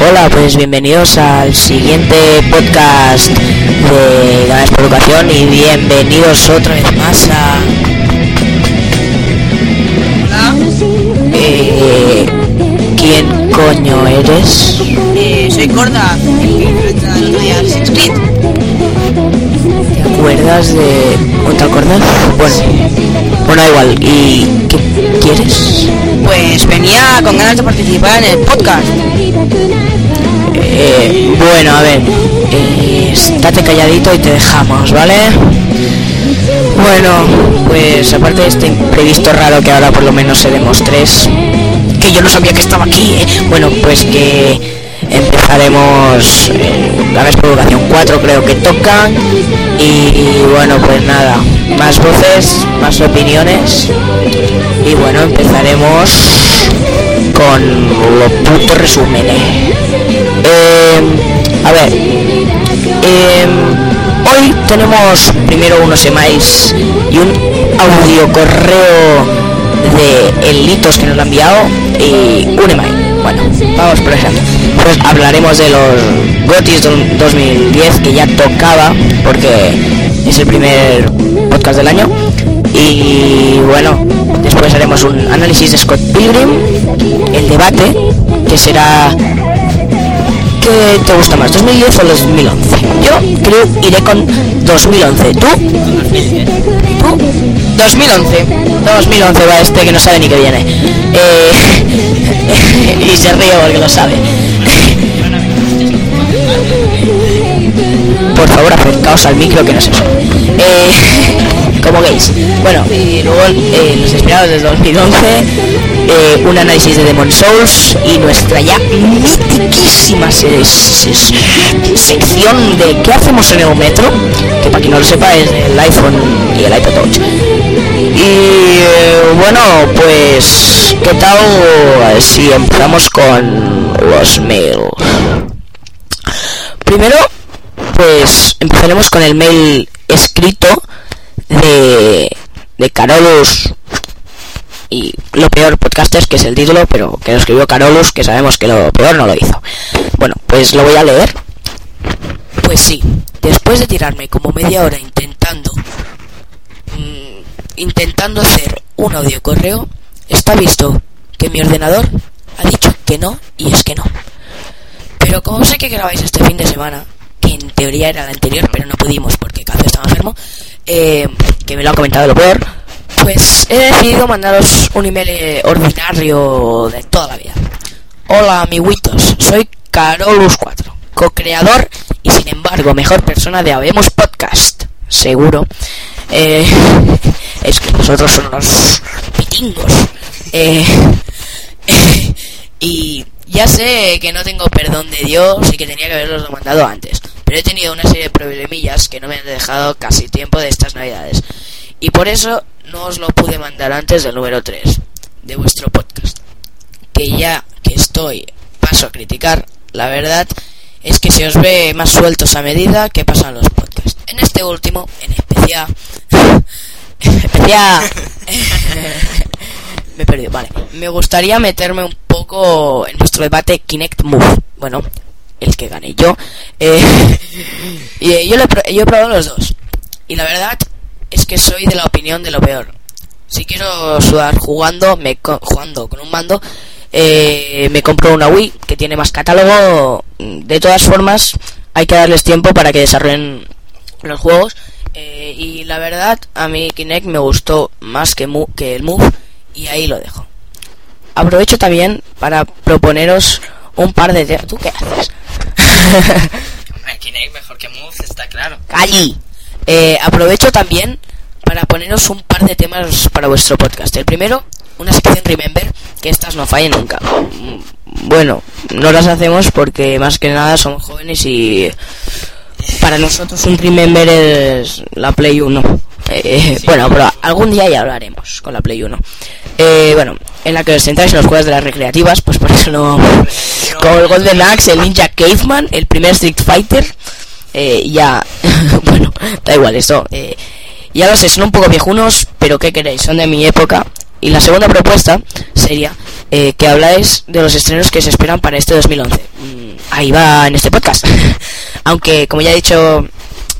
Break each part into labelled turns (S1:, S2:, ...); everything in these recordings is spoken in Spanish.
S1: Hola, pues bienvenidos al siguiente podcast de Ganas por Educación y bienvenidos otra vez más a Eh, ¿Quién coño eres?
S2: Eh, soy Corda.
S1: ¿Te acuerdas de... ¿O te acuerdas? Bueno, bueno, da igual. ¿Y qué quieres?
S2: Pues venía con ganas de participar en el podcast.
S1: Eh, bueno, a ver, eh, estate calladito y te dejamos, ¿vale? Bueno, pues aparte de este imprevisto raro que ahora por lo menos seremos tres, que yo no sabía que estaba aquí, ¿eh? bueno, pues que empezaremos eh, la vez provocación 4 creo que toca. Y bueno pues nada más voces más opiniones. Y bueno empezaremos con los putos resúmenes. Eh, a ver eh, hoy tenemos primero unos emails y un audio correo de el litos que nos lo ha enviado y un email bueno, vamos por ejemplo. Pues hablaremos de los GOTIS 2010 que ya tocaba porque es el primer podcast del año. Y bueno, después haremos un análisis de Scott Pilgrim, el debate, que será ¿qué te gusta más, 2010 o 2011? Yo creo iré con 2011. ¿Tú? ¿Tú? 2011. 2011 va este que no sabe ni que viene. Eh, y se ríe porque lo sabe. Por favor, acercaos al micro que no eso. Eh, como veis. Bueno, y luego eh, los esperados desde 2011, eh, un análisis de Demon Souls y nuestra ya mitiquísima se- se- sección de ¿qué hacemos en el metro? Que para quien no lo sepa es el iPhone y el iPod Touch. Y eh, bueno, pues, ¿qué tal si empezamos con los mails? Primero, pues empezaremos con el mail escrito de, de Carolus y lo peor podcasters, que es el título, pero que lo escribió Carolus, que sabemos que lo peor no lo hizo. Bueno, pues lo voy a leer. Pues sí, después de tirarme como media hora intentando mm, intentando hacer un audio correo, está visto que mi ordenador ha dicho que no y es que no. Pero como sé que grabáis este fin de semana, que en teoría era el anterior, pero no pudimos porque Cazo estaba enfermo, eh, que me lo ha comentado lo peor, pues he decidido mandaros un email ordinario de toda la vida. Hola amiguitos, soy Carolus4, co-creador y sin embargo mejor persona de Habemos Podcast, seguro. Eh, es que nosotros son unos pitingos. Eh, y ya sé que no tengo perdón de Dios y que tenía que haberlos mandado antes, pero he tenido una serie de problemillas que no me han dejado casi tiempo de estas navidades. Y por eso no os lo pude mandar antes del número 3 de vuestro podcast. Que ya que estoy, paso a criticar, la verdad es que se os ve más sueltos a medida que pasan los podcasts. En este último, en especial... especial... me he perdido, vale. Me gustaría meterme un poco en nuestro debate Kinect Move. Bueno, el que gane yo. Eh, y yo, lo yo he probado los dos. Y la verdad es que soy de la opinión de lo peor. Si quiero sudar jugando, me co- jugando con un mando, eh, me compro una Wii que tiene más catálogo. De todas formas, hay que darles tiempo para que desarrollen los juegos. eh, y la verdad, a mí Kinect me gustó más que, Mu- que el Move. Y ahí lo dejo. aprovecho también para proponeros un par de. ¿Tú qué haces?
S2: Hombre, Kinect mejor que Move, está claro.
S1: ¡Calli! Eh, aprovecho también para poneros un par de temas para vuestro podcast. El primero, una sección Remember, que estas no fallen nunca. Bueno, no las hacemos porque más que nada somos jóvenes y para nosotros un Remember es la Play 1. Eh, Bueno, pero algún día ya hablaremos con la Play 1. Eh, bueno, en la que os centráis en los juegos de las recreativas, pues por eso no... Como el Golden Axe, el Ninja Caveman, el primer Street Fighter, eh, ya... bueno, da igual eso. Eh, ya lo sé, son un poco viejunos, pero ¿qué queréis? Son de mi época. Y la segunda propuesta sería eh, que habláis de los estrenos que se esperan para este 2011. Mm, ahí va en este podcast. Aunque, como ya he dicho...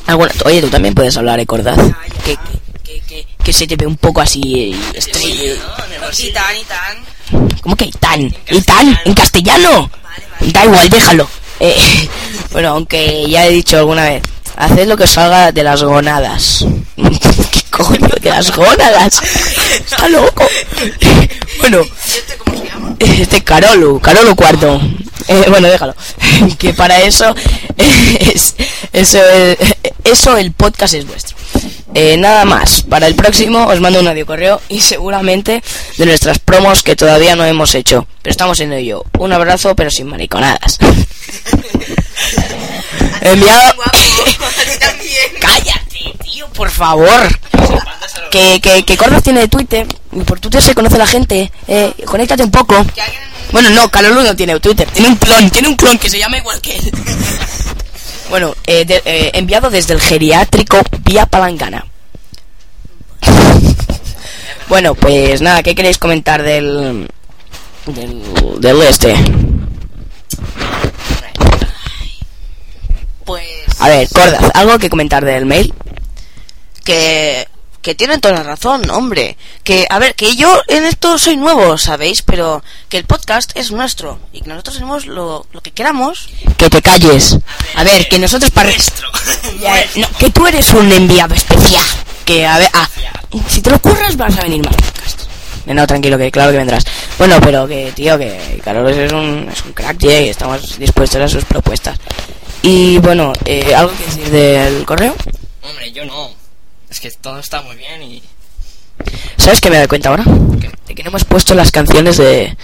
S1: alguna- oye, tú también puedes hablar, ¿eh, Cordaz? Que, que, que, que se te ve un poco así... eh, estrella-
S2: Y tan, y tan.
S1: ¿Cómo que Itán? ¿Itán? ¿En castellano? Da igual, déjalo. Eh, bueno, aunque ya he dicho alguna vez, haced lo que salga de las gonadas. ¿Qué coño? De las gónadas. Está loco. bueno,
S2: ¿Este
S1: Carolu, Carolu cuarto. Eh, bueno, déjalo. que para eso es, eso es- eso el podcast es vuestro. Eh, nada más. Para el próximo os mando un audio correo y seguramente de nuestras promos que todavía no hemos hecho. Pero estamos en ello. Un abrazo, pero sin mariconadas. Enviado. Cállate, tío, por favor. Que, que, que Cordas tiene Twitter y por Twitter se conoce la gente. Eh, conéctate un poco. Bueno, no, Carolu no tiene Twitter, tiene un clon, tiene un clon que se llama igual que él. bueno, eh, de- eh, enviado desde el geriátrico vía Palangana. bueno, pues nada, ¿qué queréis comentar del. del. del este?
S2: Pues...
S1: A ver, Cordaz, ¿algo que comentar del mail?
S2: que que tienen toda la razón, hombre. Que, a ver, que yo en esto soy nuevo, ¿sabéis? Pero que el podcast es nuestro y que nosotros hacemos lo, lo que queramos.
S1: Que te calles. A ver, que nosotros para. Ya, no, que tú eres un enviado especial. Que a ver, ah, si te lo curras vas a venir más podcasts. No, tranquilo, que claro que vendrás. Bueno, pero que, tío, que Carlos es un, es un crack, tío, y estamos dispuestos a sus propuestas. Y bueno, eh, ¿algo que decir del correo?
S3: Hombre, yo no. Es que todo está muy bien y...
S1: ¿Sabes qué me doy cuenta ahora? De que no hemos puesto las canciones de.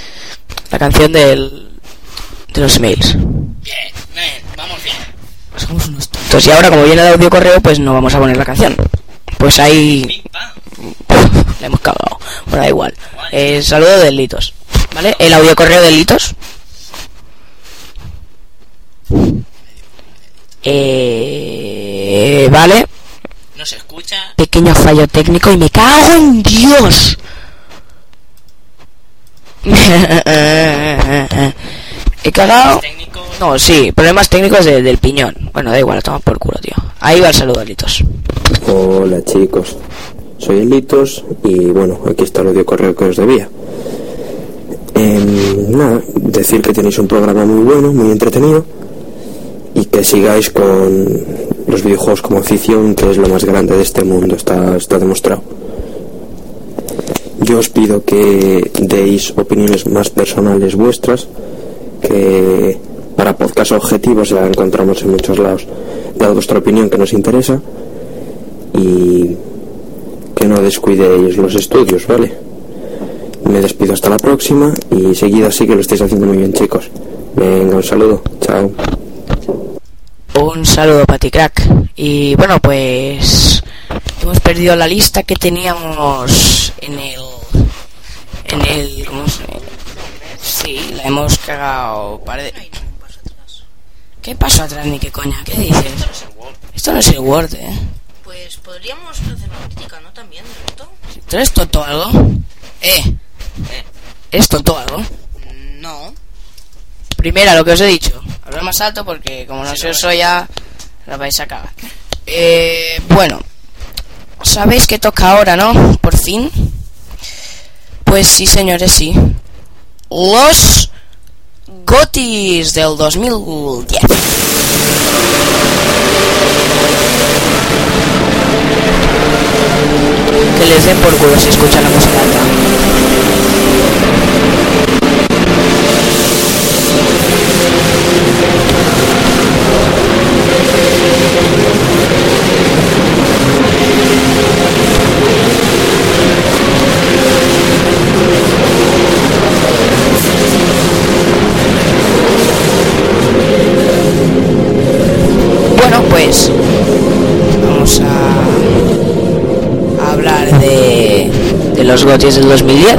S1: La canción del. de los mails.
S3: Bien, bien, vamos bien.
S1: Somos unos tontos. Y ahora, como viene el audio correo, pues no vamos a poner la canción. Pues ahí. Le hemos cagado. Bueno, da igual. Eh, saludo del Litos. ¿Vale? El audio correo del Litos. Eh, vale.
S3: No se escucha.
S1: Pequeño fallo técnico y me cago en Dios. He cagado.
S3: Técnico.
S1: No, sí, problemas técnicos de- del piñón. Bueno, da igual, toma por culo, tío. Ahí va el saludo, Litos.
S4: Hola chicos, soy Elitos y bueno, aquí está el audio correo que os debía. Em, nada, decir que tenéis un programa muy bueno, muy entretenido y que sigáis con los videojuegos como afición, que es lo más grande de este mundo, está, está demostrado. Yo os pido que deis opiniones más personales vuestras, que para podcast objetivos ya encontramos en muchos lados. Dad vuestra opinión que nos interesa y que no descuidéis los estudios, ¿vale? Me despido hasta la próxima y seguid así que lo estáis haciendo muy bien, chicos. Venga, un saludo. Chao.
S1: Un saludo para ti, crack. Y bueno, pues hemos perdido la lista que teníamos en el en el ¿cómo se? Sí, la hemos cagado. pare- ¿Qué pasó atrás ni qué coña? ¿Qué dices? Esto no es el Word, eh.
S2: Pues podríamos hacer una crítica, ¿no? También esto.
S1: ¿Tú eres tonto o algo? Eh, ¿eres tonto o algo?
S2: No.
S1: Primera, lo que os he dicho. Hablar más alto porque como no se os oya, la vais a cagar. Eh, bueno, sabéis que toca ahora, ¿no? Por fin. Pues sí, señores, sí. Los Gotis del 2010. Que les den por culo si escuchan la música alta. Pues, vamos a, hablar de, los GOTYs del 2010,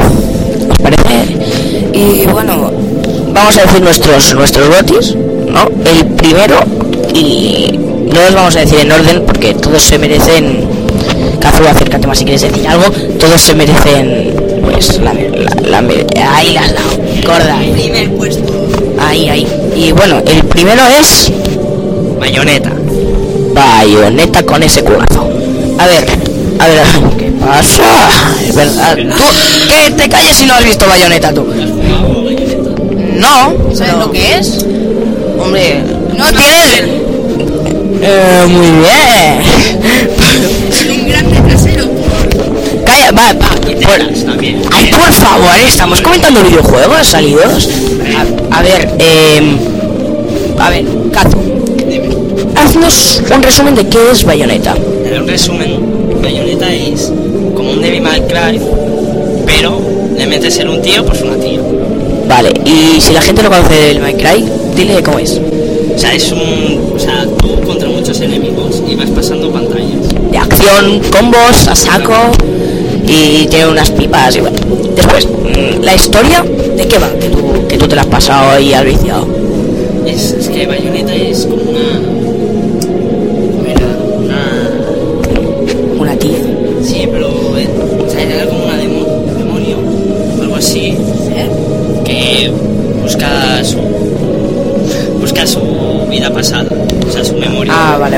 S1: ¿os parece? Y bueno, vamos a decir nuestros, nuestros GOTYs, ¿no? El primero, y no los vamos a decir en orden porque todos se merecen, Kazu, acércate más si quieres decir algo, todos se merecen, pues, la, la, ahí las.
S2: Primer puesto.
S1: Ahí, ahí. Y bueno, el primero es
S3: mayoneta.
S1: Bayoneta con ese culazo. A ver, a ver, ¿qué pasa? Es verdad. ¿Tú qué te calles si no has visto Bayoneta tú?
S2: No, ¿sabes lo que es? Hombre,
S1: No tienes. Eh, muy bien.
S2: un grande trasero.
S1: Calla, va, va. por-
S3: también.
S1: Ay, por favor, estamos comentando videojuegos salidos. A, a ver, eh, a ver, Kazu, haznos un resumen de qué es Bayonetta.
S3: En un resumen, Bayoneta es como un Devil May Cry, pero le metes ser un tío, pues una tía.
S1: Vale, y si la gente no conoce el Minecraft, dile cómo es.
S3: O sea, es un. O sea, tú contra muchos enemigos y vas pasando pantallas.
S1: De acción, combos, a saco y tiene unas pipas y bueno. Después, mm, la historia, ¿de qué va? Que tú, que tú te la has pasado y has viciado.
S3: Es, es que Bayonetta es como una.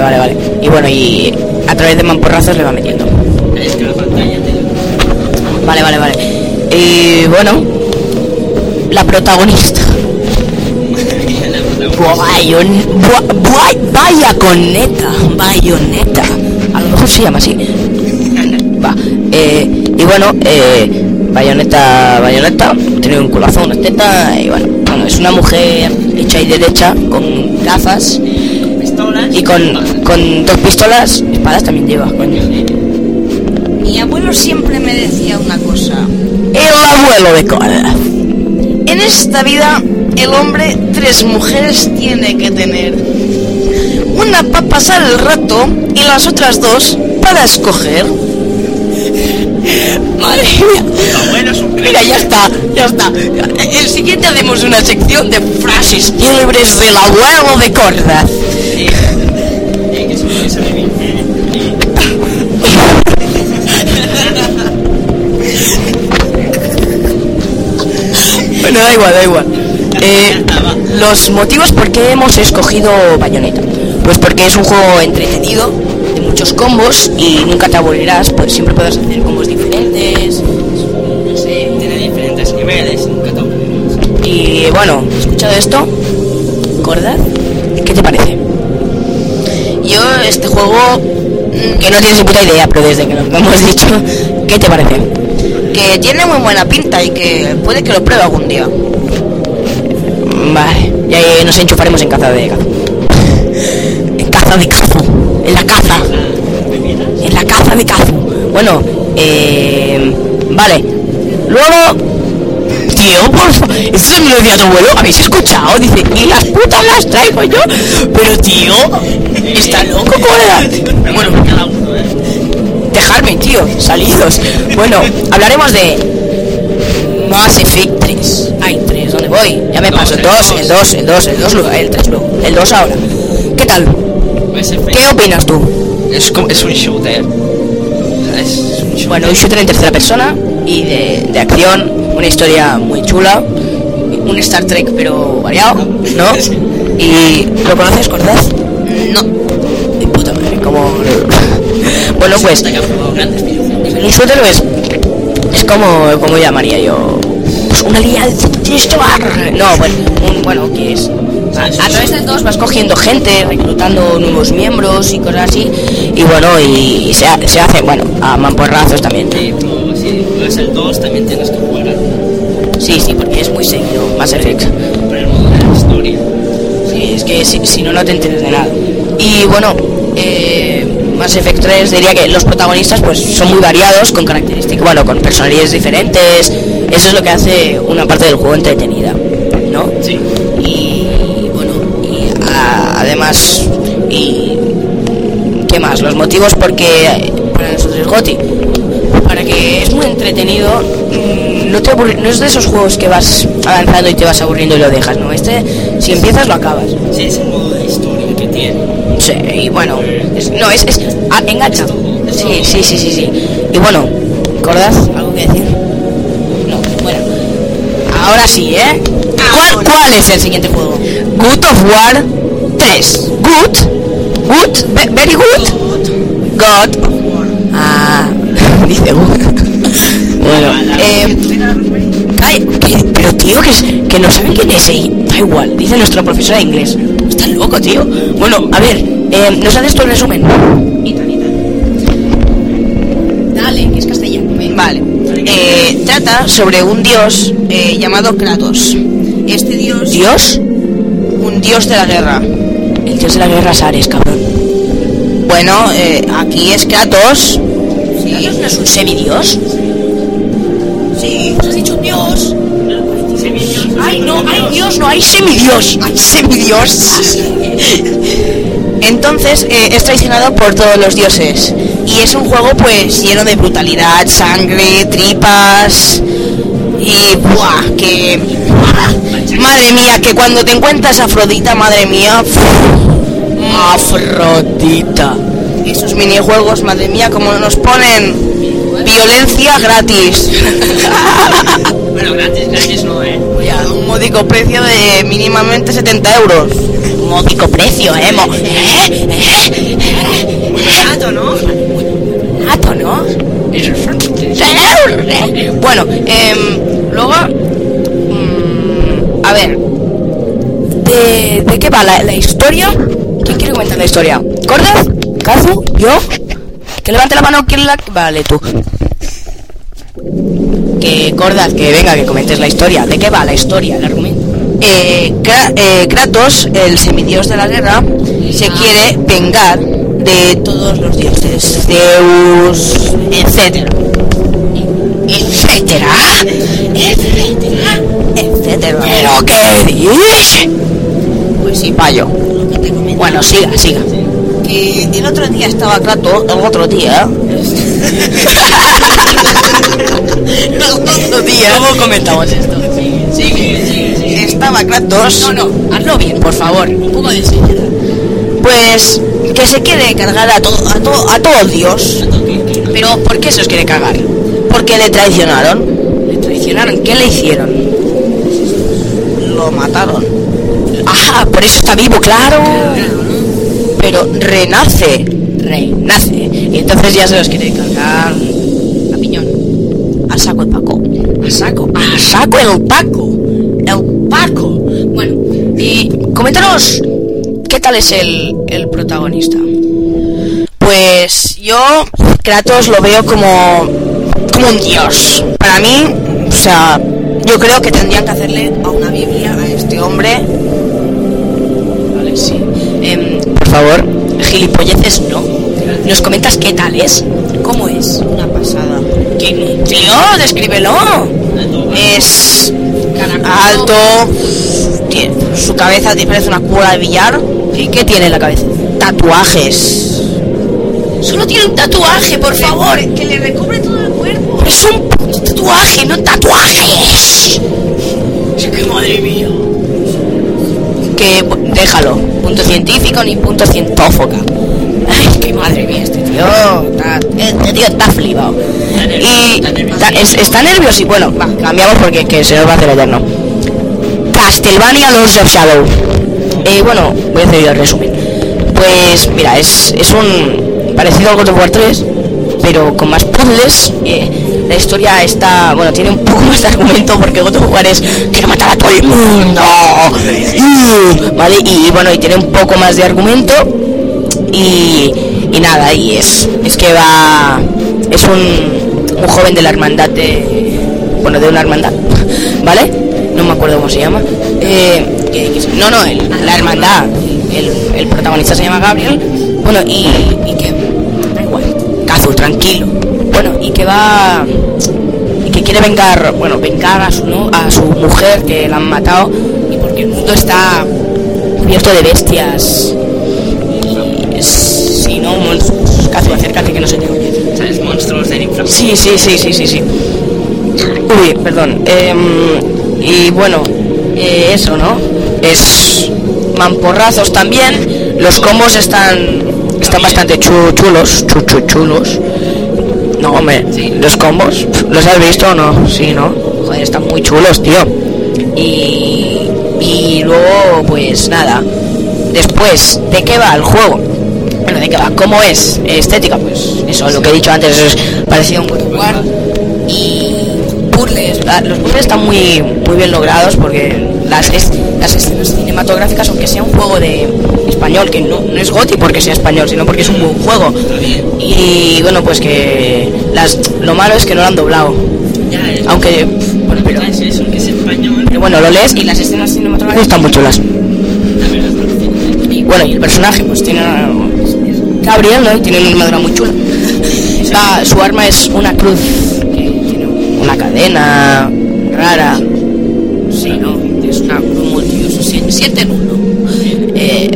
S1: Vale, vale, vale. Y bueno, y a través de mamporrazos le va metiendo.
S3: Es que la pantalla te.
S1: Vale, vale, vale. Y bueno, la protagonista. Bayon, Ba- Ba- vaya con neta, bayoneta. A lo mejor se llama así. Va. Eh, y bueno, eh, bayoneta, bayoneta, tiene un culazo, una teta, y bueno, bueno, es una mujer hecha y derecha, con gafas. Y con, con dos pistolas, espadas también lleva, coño.
S2: Mi abuelo siempre me decía una cosa.
S1: El abuelo de Cora.
S2: En esta vida, el hombre tres mujeres tiene que tener. Una para pasar el rato y las otras dos para escoger.
S1: Madre mía. Mira, ya está, ya está. El siguiente hacemos una sección de frases célebres del abuelo de Corda. Bueno, da igual, da igual. Eh, los motivos por qué hemos escogido Bayonetta. Pues porque es un juego entretenido, de muchos combos y nunca te aburrirás, pues siempre puedes hacer combos diferentes. No sé.
S3: Diferentes niveles.
S1: Y bueno, escuchado esto, Corda, ¿qué te parece?
S2: Yo este juego mm,
S1: Que no tienes ni puta idea, pero desde que lo hemos dicho, ¿qué te parece?
S2: que tiene muy buena pinta y que puede que lo pruebe algún día.
S1: Vale, y ahí nos enchufaremos en caza de cazo. En caza de cazo. En la caza. En la caza de cazo. Bueno, eh, vale. Luego. Tío, por favor, ¿esto también lo decía tu abuelo? ¿Habéis escuchado? Dice, y las putas las traigo yo. Pero tío, está loco, colega. Bueno,
S3: cada uno, ¿eh?
S1: dejarme, tío, salidos. Bueno, hablaremos de Mass Effect 3. Hay 3, ¿dónde voy? Ya me paso el
S3: el
S1: 2,
S3: dos.
S1: el 2, el 2, el 2, luego, el 3 luego, el 2 ahora. ¿Qué tal? ¿Qué opinas tú?
S3: Es, como, es un shooter. Es un shooter.
S1: Bueno, un shooter en tercera persona y de, de acción, una historia muy chula, un Star Trek pero variado, ¿no? ¿Y lo conoces, Cortez?
S2: No,
S1: De puta madre, como... bueno, pues...
S3: Que
S1: shooter es, es como, como llamaría yo, pues una alianza No, bueno, un, bueno, ¿qué es? A, a través del 2 vas cogiendo gente, reclutando nuevos miembros y cosas así, y bueno, y se, ha- se hace, bueno, a mamporrazos también.
S3: Sí, pero si juegas el 2 también tienes que jugar al
S1: Sí, sí, porque es muy seguido, Mass Effect. Que si, si no, no te entiendes de nada. Y bueno, eh, Mass Effect 3 diría que los protagonistas pues son muy variados, con características, bueno, con personalidades diferentes. Eso es lo que hace una parte del juego entretenida, ¿no?
S3: Sí.
S1: Y bueno, y a- además, y ¿qué más? Los motivos porque para nosotros es GOTI. Para que que es muy entretenido. mm, No, te aburri- no es de esos juegos que vas avanzando y te vas aburriendo y lo dejas, ¿no? Este, si empiezas, lo acabas.
S3: Sí, es el modo de historia que tiene.
S1: Sí, y bueno, es- no, es, es ah, engancha. Sí, sí, sí, sí, sí. Y bueno, ¿Cordaz? ¿Algo que decir? No, bueno. Ahora sí, ¿eh? ¿Cuál, cuál es el siguiente juego? Good of War 3. Good? Good? Ve- Very good? God of War. Ah, dice good. Bueno, eh, ay, que- pero tío, que, es- que no saben quién es ahí. Da igual, dice nuestro profesor de inglés. Está loco, tío. Bueno, a ver, eh, ¿nos haces tu resumen? Dale, que es castellano.
S2: Vale. Eh, trata sobre un dios eh, llamado Kratos. Este dios,
S1: ¿Dios?
S2: un dios de la guerra.
S1: El dios de la guerra es Ares, cabrón.
S2: Bueno, eh, aquí es Kratos.
S1: ¿Kratos no es un semidios?
S2: Sí.
S1: ¿Has dicho dios? Ay, no, hay dios, no hay semidios. Hay semidios.
S2: Entonces eh, es traicionado por todos los dioses. Y es un juego pues lleno de brutalidad, sangre, tripas. Y buah, que. Madre mía, que cuando te encuentras Afrodita, madre mía.
S1: Afrodita.
S2: Esos minijuegos, madre mía, como nos ponen violencia gratis.
S3: Bueno, gratis, gratis no, ¿eh?
S2: Un módico precio de mínimamente 70 euros.
S1: Módico precio, eh. Mo ¿Eh? ¿Eh?
S3: Barato, ¿no?
S1: Barato, ¿no? Esos son 30 euros.
S2: Bueno, em, luego. mm, a ver,
S1: ¿De, de qué va la, la historia? ¿Quién quiere comentar la historia? ¿Cordaz? ¿Kazu? ¿Yo? Que levante la mano quien la... Vale, tú. Que Cordaz, que venga, que comentes la historia. ¿De qué va la historia, el argumento?
S2: eh, Kra- eh, Kratos, el semidios de la guerra, se quiere vengar de todos los dioses. Zeus, etcétera.
S1: Etcétera. Etcétera.
S2: Etcétera.
S1: ¿Pero qué dice?
S2: Pues sí, payo.
S1: Bueno, siga, siga.
S2: Que el otro día estaba Kratos, el otro día. el otro día.
S1: ¿Cómo comentamos esto?
S2: Estaba Kratos.
S1: No, no, hazlo bien, por favor. Un poco de seriedad.
S2: Pues que se quiere cargar a todo, a todo, a todo Dios.
S1: Pero, ¿por qué se os quiere cagar?
S2: Porque le traicionaron.
S1: ¿Le traicionaron? ¿Qué le hicieron?
S2: Lo mataron.
S1: Ah, por eso está vivo, claro.
S2: Pero renace.
S1: Renace. Y entonces ya se los quiere cargar a piñón.
S2: A saco el Paco.
S1: A saco. A saco el Paco. El Paco. Bueno, y coméntanos, ¿qué tal es el, el protagonista?
S2: Pues yo, Kratos lo veo como, como un dios. Para mí, o sea, yo creo que tendrían que hacerle a una Biblia a este hombre.
S1: Vale, sí. Por favor, gilipolleces no. ¿Nos comentas qué tal es? ¿Cómo es?
S2: Una pasada.
S1: ¿Qué? Tío, descríbelo.
S2: Es alto, tiene- su cabeza te parece una cura de billar.
S1: ¿Y qué tiene en la cabeza?
S2: Tatuajes.
S1: Solo tiene un tatuaje, por favor.
S2: Que le recubre todo el cuerpo.
S1: Es un tatuaje, no tatuajes. ¡Qué madre mía! Que déjalo. Punto científico ni punto cientófoca. Ay, qué madre mía, este tío. Está, este tío está flipado. Y está, es- está nervioso y bueno, va, cambiamos porque que se nos va a hacer eterno. Castlevania Lords of Shadow. Eh, bueno, voy a hacer yo el resumen. Pues mira, es, es un parecido al God of War 3, pero con más puzzles. eh, la historia está, bueno, tiene un poco más de argumento porque God of es quiero matar a todo el mundo. Vale, y bueno, y tiene un poco más de argumento y, y nada, y es, es que va, es un, un joven de la hermandad de, bueno, de una hermandad, ¿vale? No me acuerdo cómo se llama. Eh, no, no, la hermandad, el, el protagonista se llama Gabriel, bueno, y, y que, da igual, tranquilo, bueno, y que va, y que quiere vengar, bueno, vengar a su, no, a su mujer que la han matado, y porque el mundo está cubierto de bestias y sí, no, monstruos. Kazu, acércate que no se te oye.
S3: ¿Sabes? Monstruos del
S1: Sí, sí, sí, sí, sí, sí. Uy, perdón. Em, y bueno, eh, eso, ¿no? Es mamporrazos también. Los combos están están bastante chu- chulos, chu- chu- chulos. No, hombre, los combos, ¿los has visto o no? Sí, ¿no? Joder, están muy chulos, tío. Y, y luego, pues nada. Después, ¿de qué va el juego? Bueno, ¿de qué va? ¿Cómo es? Estética, pues eso, lo que he dicho antes, es parecido a un. Y puzzles, los puzzles están muy, muy bien logrados porque las, es- las escenas cinematográficas, aunque sea un juego de español, que no, no es GOTI porque sea español, sino porque es un buen juego. Y bueno, pues que las, lo malo es que no lo han doblado.
S3: Ya, es,
S1: Aunque, bueno, pero,
S3: es eso, que es español.
S1: pero bueno, lo lees y las escenas cinematográficas están muy chulas. Y bueno, y el personaje, pues tiene una- Gabriel, ¿no? Tiene una armadura muy chula. Su arma es una cruz que tiene una cadena rara. Sí, ¿no? Es una cruz multiuso. Sie- Siete en uno. Eh,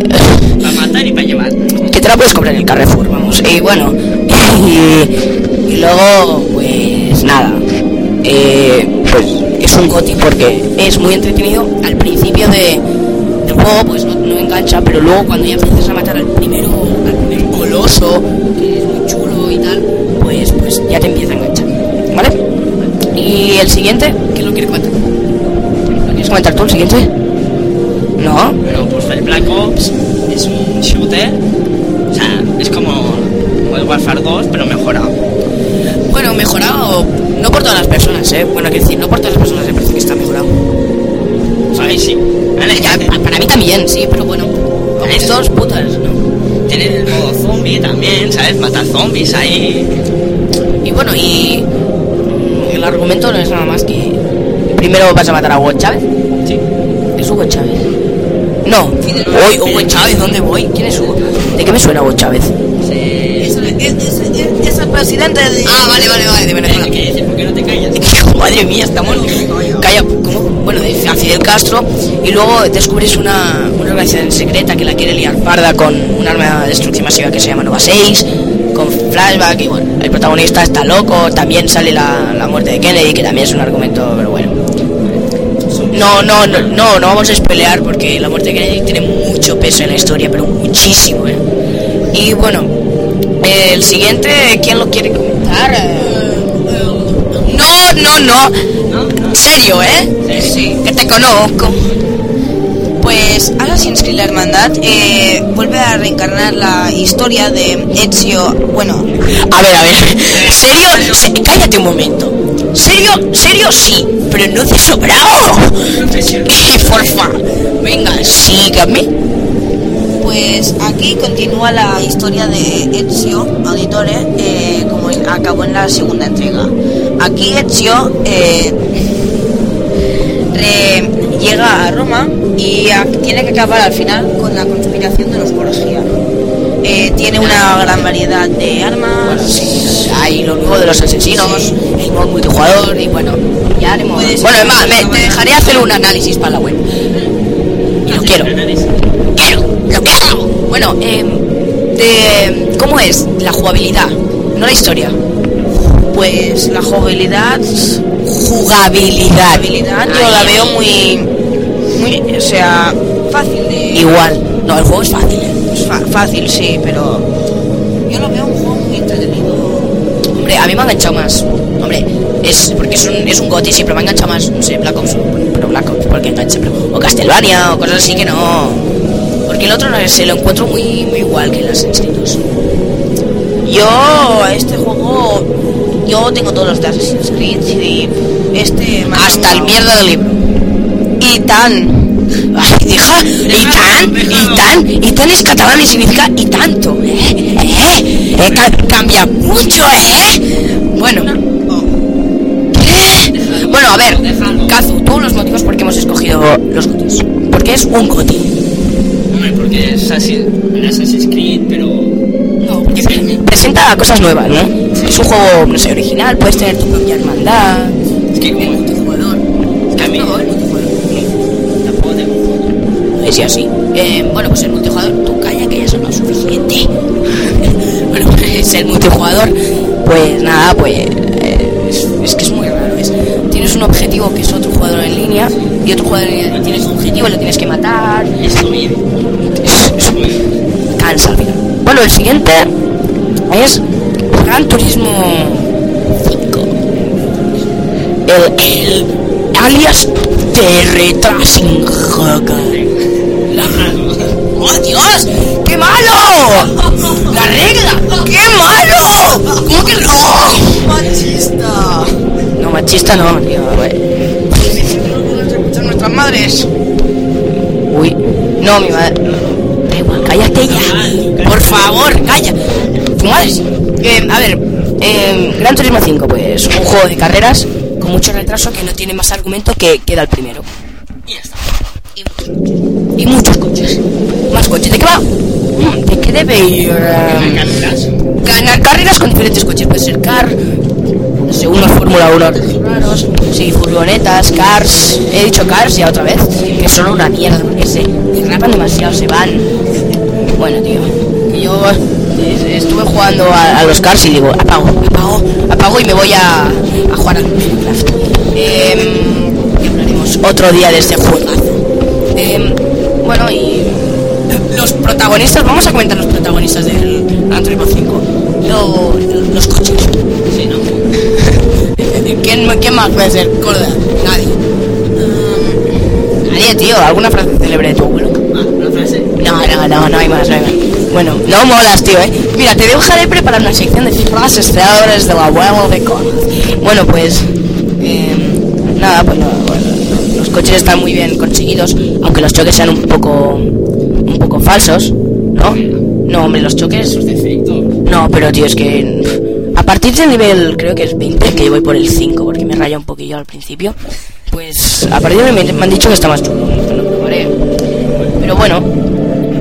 S3: Para matar y para llevar.
S1: que te la puedes comprar en el Carrefour, vamos. Y bueno, y, y luego, pues nada. Eh, pues es un goti porque es muy entretenido. Al principio de, del juego, pues no, no engancha, pero luego cuando ya empiezas a matar al primero, al primer coloso, que es muy chulo y tal, pues, pues ya te empieza a enganchar. ¿Vale? Y el siguiente, ¿qué lo quieres comentar? ¿Lo quieres comentar tú el siguiente? No.
S3: Bueno, pues el Black Ops es un shooter. O sea, es como Modern Warfare 2, pero mejorado.
S1: Bueno, mejorado, no por todas las personas, ¿eh? Bueno, quiero decir, no por todas las personas me parece que está mejorado.
S3: Ahí sí. Vale,
S1: Ya, pa- para mí también, sí, pero bueno. Como estos putas, ¿no?
S3: Tiene el modo zombie también, ¿sabes? Matar zombies ahí.
S1: Y bueno, y mm, el argumento no es nada más que primero vas a matar a Hugo Chávez.
S3: Sí.
S1: ¿Es Hugo Chávez? No. Uy, Hugo Chávez, ¿dónde voy? ¿Quién es Hugo? ¿De qué me suena Hugo Chávez?
S2: Es, es el presidente de...
S1: Ah, vale, vale, vale, de Venezuela.
S3: ¿Qué dices? ¿Por qué no te callas?
S1: Madre mía, estamos. Calla, ¿cómo? Bueno, de a Fidel Castro. Y luego descubres una, una organización secreta que la quiere liar parda con un arma de destrucción masiva que se llama Nova 6. Con flashback. Y bueno, el protagonista está loco. También sale la, la muerte de Kennedy, que también es un argumento. No, no, no, no, no vamos a pelear porque la muerte de Kennedy tiene mucho peso en la historia, pero muchísimo, ¿eh? Y bueno, el siguiente, ¿quién lo quiere comentar? No, no, no. Serio, ¿eh? Sí. Que te conozco.
S2: Pues Assassin's Creed La Hermandad eh, vuelve a reencarnar la historia de Ezio, bueno,
S1: A ver, a ver. ¿Serio? Se- cállate un momento. ¿Serio? ¿Serio? Sí. Pero no de sobrado. Porfa. Venga, sígame.
S2: pues aquí continúa la historia de Ezio Auditore eh, como acabó en la segunda entrega. Aquí Ezio eh, re- llega a Roma y a- tiene que acabar al final con la conspiración de los Borgia. Eh, tiene una gran variedad de armas.
S1: Sí, hay lo nuevo de los asesinos, el modo multijugador y bueno, ya haremos. Bueno, es más, me- te dejaré hacer un análisis para la web. Y lo quiero. Quiero, lo quiero. Bueno, eh, de, ¿cómo es la jugabilidad? No la historia.
S2: Pues la jugabilidad,
S1: Jugabilidad.
S2: jugabilidad yo la veo muy, muy, o sea, fácil de.
S1: Igual. No, el juego es fácil.
S2: Fácil, sí, pero yo lo veo un juego muy entretenido.
S1: Hombre, a mí me ha enganchado más. Hombre, es porque es un, es un goti, siempre me ha enganchado más, no sé, Black Ops, pero Black Ops porque engancha, pero, o Castlevania o cosas así que no. Porque el otro no se lo encuentro muy, muy igual que las inscritos.
S2: Yo a este juego, yo tengo todos los de Assassin's Creed y este
S1: Hasta el mierda del libro.
S2: Y tan.
S1: Ay, deja, y tan, y tan, y tan es catalán y significa y tanto, ¿eh? ¿Eh? Eh, ca- cambia mucho, ¿eh? Bueno. Bueno, a ver, Kazu, tú los motivos por qué hemos escogido los gotis. Porque es un goti.
S3: Hombre, porque es así, Assassin's Creed, pero...
S1: No, porque pre- presenta cosas nuevas, ¿no? Es un juego, no sé, original, puedes tener tu propia hermandad.
S3: Es que como...
S1: multijugador.
S3: Es que a mí...
S1: Es así. Eh, bueno, pues el multijugador, tú calla que ya son lo suficiente. bueno, pues el multijugador, Pues nada, pues eh, es, es que es muy raro. es- tienes un objetivo que es otro jugador en línea y otro jugador en línea tienes un objetivo y lo tienes que matar.
S3: Es.
S1: Es, es cansa al final. Bueno, el siguiente es Gran Turismo 5. El, el alias TR Tracing ¡Oh, Dios! ¡Qué malo! ¡La regla! ¡Qué malo! ¿Cómo que no?
S2: ¡Machista!
S1: No, machista no, tío, güey.
S2: Son nuestras madres.
S1: Uy, no, mi madre. Da igual, cállate ya. Por favor, calla. Tu madre. Eh, a ver, eh, Gran Turismo 5, pues un juego de carreras con mucho retraso que no tiene más argumento que queda el primero.
S3: Y ya está.
S1: Y muchos coches. Más coches. ¿De qué va? Mm, ¿De qué debe ir? eh,
S3: Carreras.
S1: ganar carreras con diferentes coches. Puede ser car, no sé, unos Fórmula 1 raros, sí, furgonetas, cars. He dicho cars ya otra vez, que son una mierda porque se derrapan demasiado, se van. Bueno, tío, que yo eh, estuve jugando a, los cars y digo, apago, apago, apago y me voy a, a jugar al Minecraft. Hablaremos otro día de este juegazo. Em, bueno, y los protagonistas, vamos a comentar los protagonistas del Gran Turismo 5. Lo- los coches.
S3: Sí, ¿no?
S1: ¿Quién, quién más puede ser? Corda. Nadie. Um, nadie, tío. ¿Alguna frase célebre de tu abuelo?
S3: Ah, una frase.
S1: No, no, no, no hay más, no hay más. Bueno, no molas, tío, ¿eh? Mira, te dejaré preparar una sección de frases célebres del abuelo de Conrad. Bueno, pues... eh, nada, pues nada, bueno, los coches están muy bien conseguidos, aunque los choques sean un poco... un poco falsos, ¿no? No, hombre, los choques... No, pero tío, es que... A partir del nivel, creo que es 20, que yo voy por el 5, porque me raya un poquillo al principio, pues a partir de me, me han dicho que está más chulo. Probaré. Pero bueno,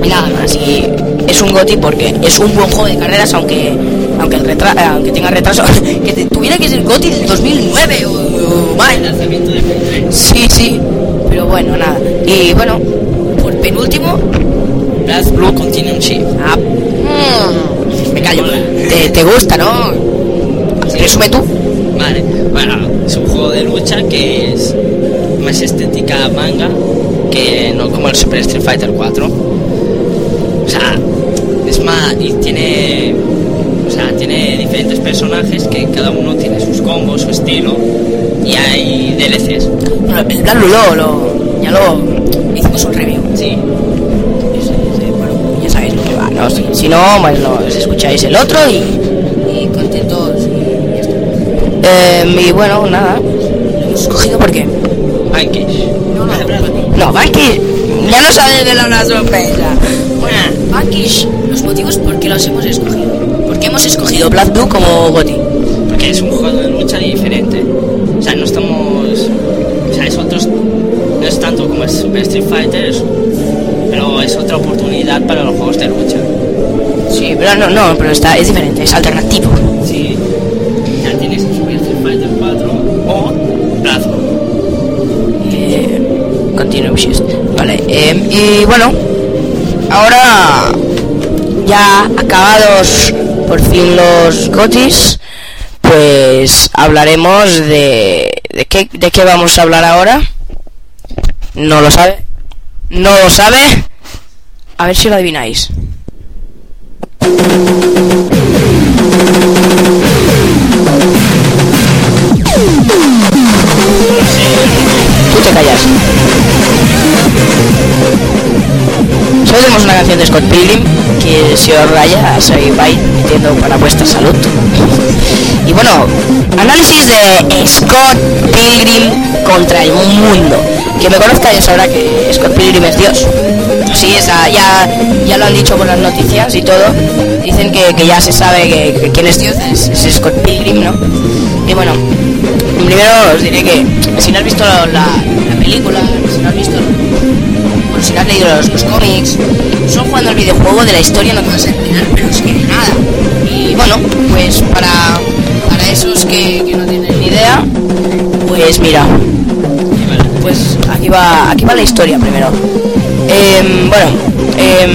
S1: nada más. Y es un GOTI porque es un buen juego de carreras, aunque aunque, el retra- aunque tenga retraso. que te- tuviera que ser GOTI del 2009 o, o más.
S3: El lanzamiento de Play 3.
S1: Sí, sí. Pero bueno, nada. Y bueno, por penúltimo,
S3: Blast Blue Continuum Chip.
S1: ah, mm, me callo. Te, te gusta, ¿no? Resume tú.
S3: Vale, bueno, es un juego de lucha que es más estética manga que no como el Super Street Fighter 4. O sea, es más y tiene o sea, tiene diferentes personajes que cada uno tiene sus combos, su estilo y hay DLCs.
S1: Bueno, el Plan Lulo, lo, ya lo hicimos un review.
S3: Sí,
S1: ¿no? Si, no, pues lo, os escucháis el otro y, y contentos y ya está. Eh, y bueno, nada, lo hemos escogido porque...
S3: Ankish.
S1: No, Bankish, ya no sabes de la una sorpresa. Bueno, Bankish, los motivos por qué los hemos escogido. Porque hemos escogido Black Blue como Goti.
S3: Porque es un juego de lucha diferente. O sea, no estamos. O sea, es otros. No es tanto como el Super Street Fighter, pero es otra oportunidad para los juegos de lucha.
S1: Pero no, no, pero está, es diferente, es alternativo.
S3: Sí. Ya tienes el Super Street Fighter 4 o Brazo.
S1: Eh, Continuum Shift. Vale, eh, y bueno, ahora ya acabados por fin los gotis, pues hablaremos de... ¿De qué, ¿De qué vamos a hablar ahora? No lo sabe. No lo sabe. A ver si lo adivináis. Tú callas. Solo tenemos una canción de Scott Pilgrim que si os raya se va metiendo para vuestra salud. Y bueno, análisis de Scott Pilgrim contra el mundo. Que me conozca ya sabrá que Scott Pilgrim es Dios. Sí, esa, ya, ya lo han dicho por las noticias y todo. Dicen que, que ya se sabe que, que quién es Dios es, es Scott Pilgrim, ¿no? Y bueno, primero os diré que si no has visto la, la película, si no has visto bueno, si no has leído los, los cómics, solo jugando el videojuego de la historia no te vas a enterar, pero es que nada. Y bueno, pues para, para esos que, que no tienen ni idea, pues mira, pues aquí va, aquí va la historia primero. Em, bueno, em,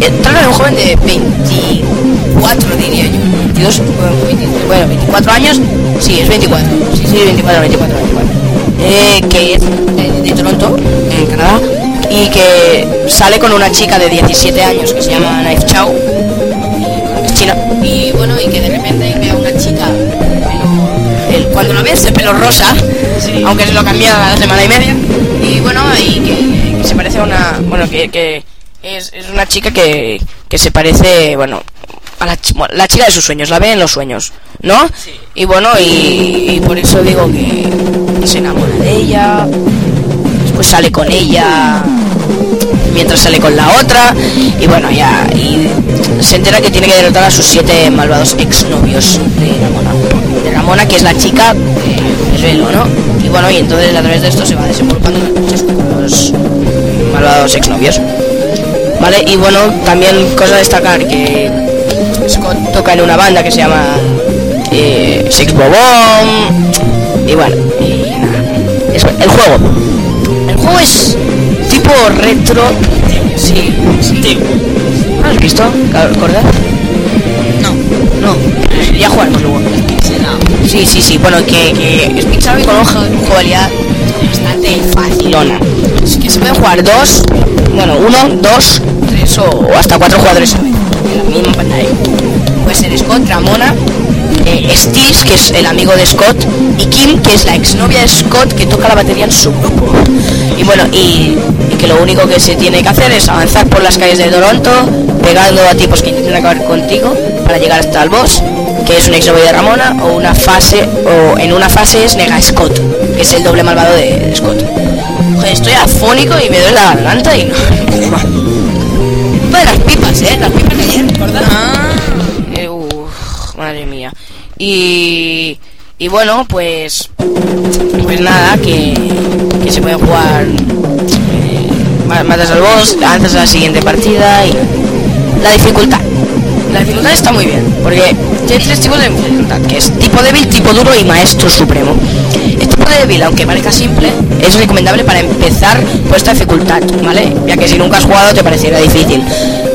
S1: eh, trata de un joven de 24 diría yo. 22, bueno, 20 bueno, 24 años, sí, es 24. Sí, sí, 24, 24, 24. Eh, que es de, Toronto, en Canadá, y que sale con una chica de 17 años que se llama Knife Chow, y, es china, y bueno, y que de repente ve a una chica el- cuando la ves de pelo rosa,
S3: Sí.
S1: aunque se lo cambia a la semana y media, y bueno, y que, parece a una, bueno, que, que es, es una chica que, que se parece, bueno, a la, la chica de sus sueños, la ve en los sueños, ¿no?
S3: Sí.
S1: Y bueno, y, y por eso digo que se enamora de ella, después sale con ella mientras sale con la otra y bueno ya y se entera que tiene que derrotar a sus siete malvados exnovios de Ramona de Ramona que es la chica de velo no y bueno y entonces a través de esto se va desenvolupando las con los exnovios vale y bueno también cosa a destacar que Scott toca en una banda que se llama eh, Six Bobón y bueno y nada eso, el juego el juego es tipo retro. Sí, ¿No has visto? ¿Acordás? Sí, sí, sí. Bueno, que, que es Pixar con una jugabilidad bastante facilona. Es que se pueden jugar dos, bueno, uno, dos, tres o, hasta cuatro jugadores en la misma pantalla. Puede ser Scott, Ramona, eh, Stills, que es el amigo de Scott, y Kim, que es la exnovia de Scott, que toca la batería en su grupo. Y bueno, y, y que lo único que se tiene que hacer es avanzar por las calles de Toronto, pegando a tipos que intentan acabar contigo para llegar hasta el boss, que es un exnovio de Ramona, o una fase, o en una fase es Nega Scott, que es el doble malvado de, de Scott. Estoy afónico y me duele la garganta y no. Pues las pipas, eh, las pipas de ayer, ¿verdad? Eh, uf, madre mía. Y, y bueno, pues, pues nada, que, que se pueden jugar. eh, ma- matas al boss, avanzas a la siguiente partida y la dificultad. La dificultad está muy bien, porque hay tres tipos de dificultad, que es tipo débil, tipo duro y maestro supremo. El tipo débil, aunque parezca simple, es recomendable para empezar por esta dificultad, ¿vale? Ya que si nunca has jugado te pareciera difícil.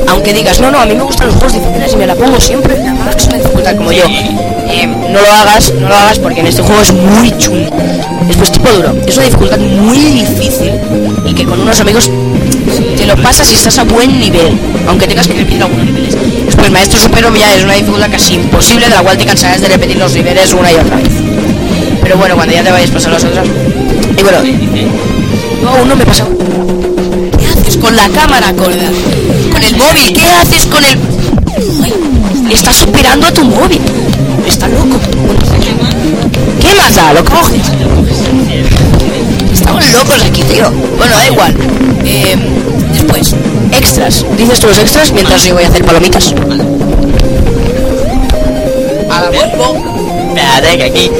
S1: Aunque digas, no, no, a mí me gustan los juegos difíciles y me la pongo siempre, verdad es dificultad como yo. Eh, no lo hagas, no lo hagas porque en este juego es muy chungo. Después tipo duro, es una dificultad muy difícil y que con unos amigos te lo pasas si estás a buen nivel, aunque tengas que repetir algunos niveles. Después Maestro Supero ya es una dificultad casi imposible, de la cual te cansarás de repetir los niveles una y otra vez. Pero bueno, cuando ya te vayas pasando las otras. Y bueno, yo aún no me he pasado. ¿Qué haces con la cámara? Con el móvil, ¿qué haces con el...? Ay, estás superando a tu móvil. Está loco. ¿Qué más da? Lo coges. Estamos locos aquí, tío. Bueno, da igual. Eh, después, extras. ¿Dices tú los extras mientras yo voy a hacer palomitas? A la vuelvo.
S3: Espérate que aquí.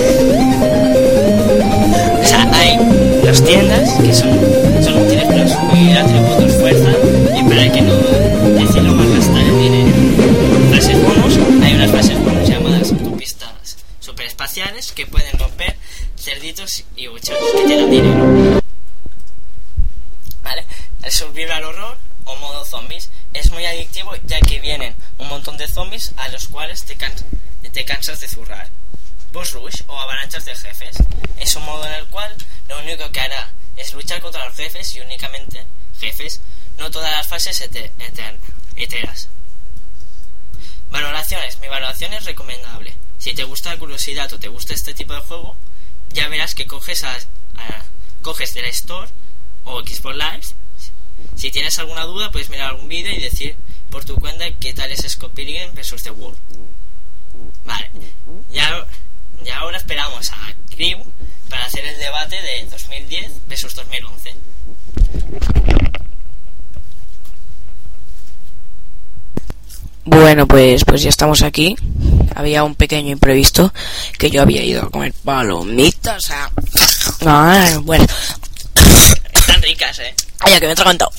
S3: O sea, hay las tiendas que son y buchos que te dinero. Vale, el survival horror o modo zombies es muy adictivo ya que vienen un montón de zombies a los cuales te, can- te cansas de zurrar. Boss Rush o avalanchas de jefes es un modo en el cual lo único que hará es luchar contra los jefes y únicamente jefes, no todas las fases ete- eter-. Valoraciones. Mi valoración es recomendable. Si te gusta la curiosidad o te gusta este tipo de juego, ya verás que coges a, a- coges de la Store o Xbox Live. Si tienes alguna duda, puedes mirar algún vídeo y decir por tu cuenta qué tal es Scott vs The World. Vale. Ya, ya ahora esperamos a Crew para hacer el debate de 2010 versus 2011.
S1: Bueno, pues, pues ya estamos aquí. Había un pequeño imprevisto que yo había ido a comer palomitas. Sea, ah, bueno,
S3: Están ricas, eh.
S1: calla que me he atragantado.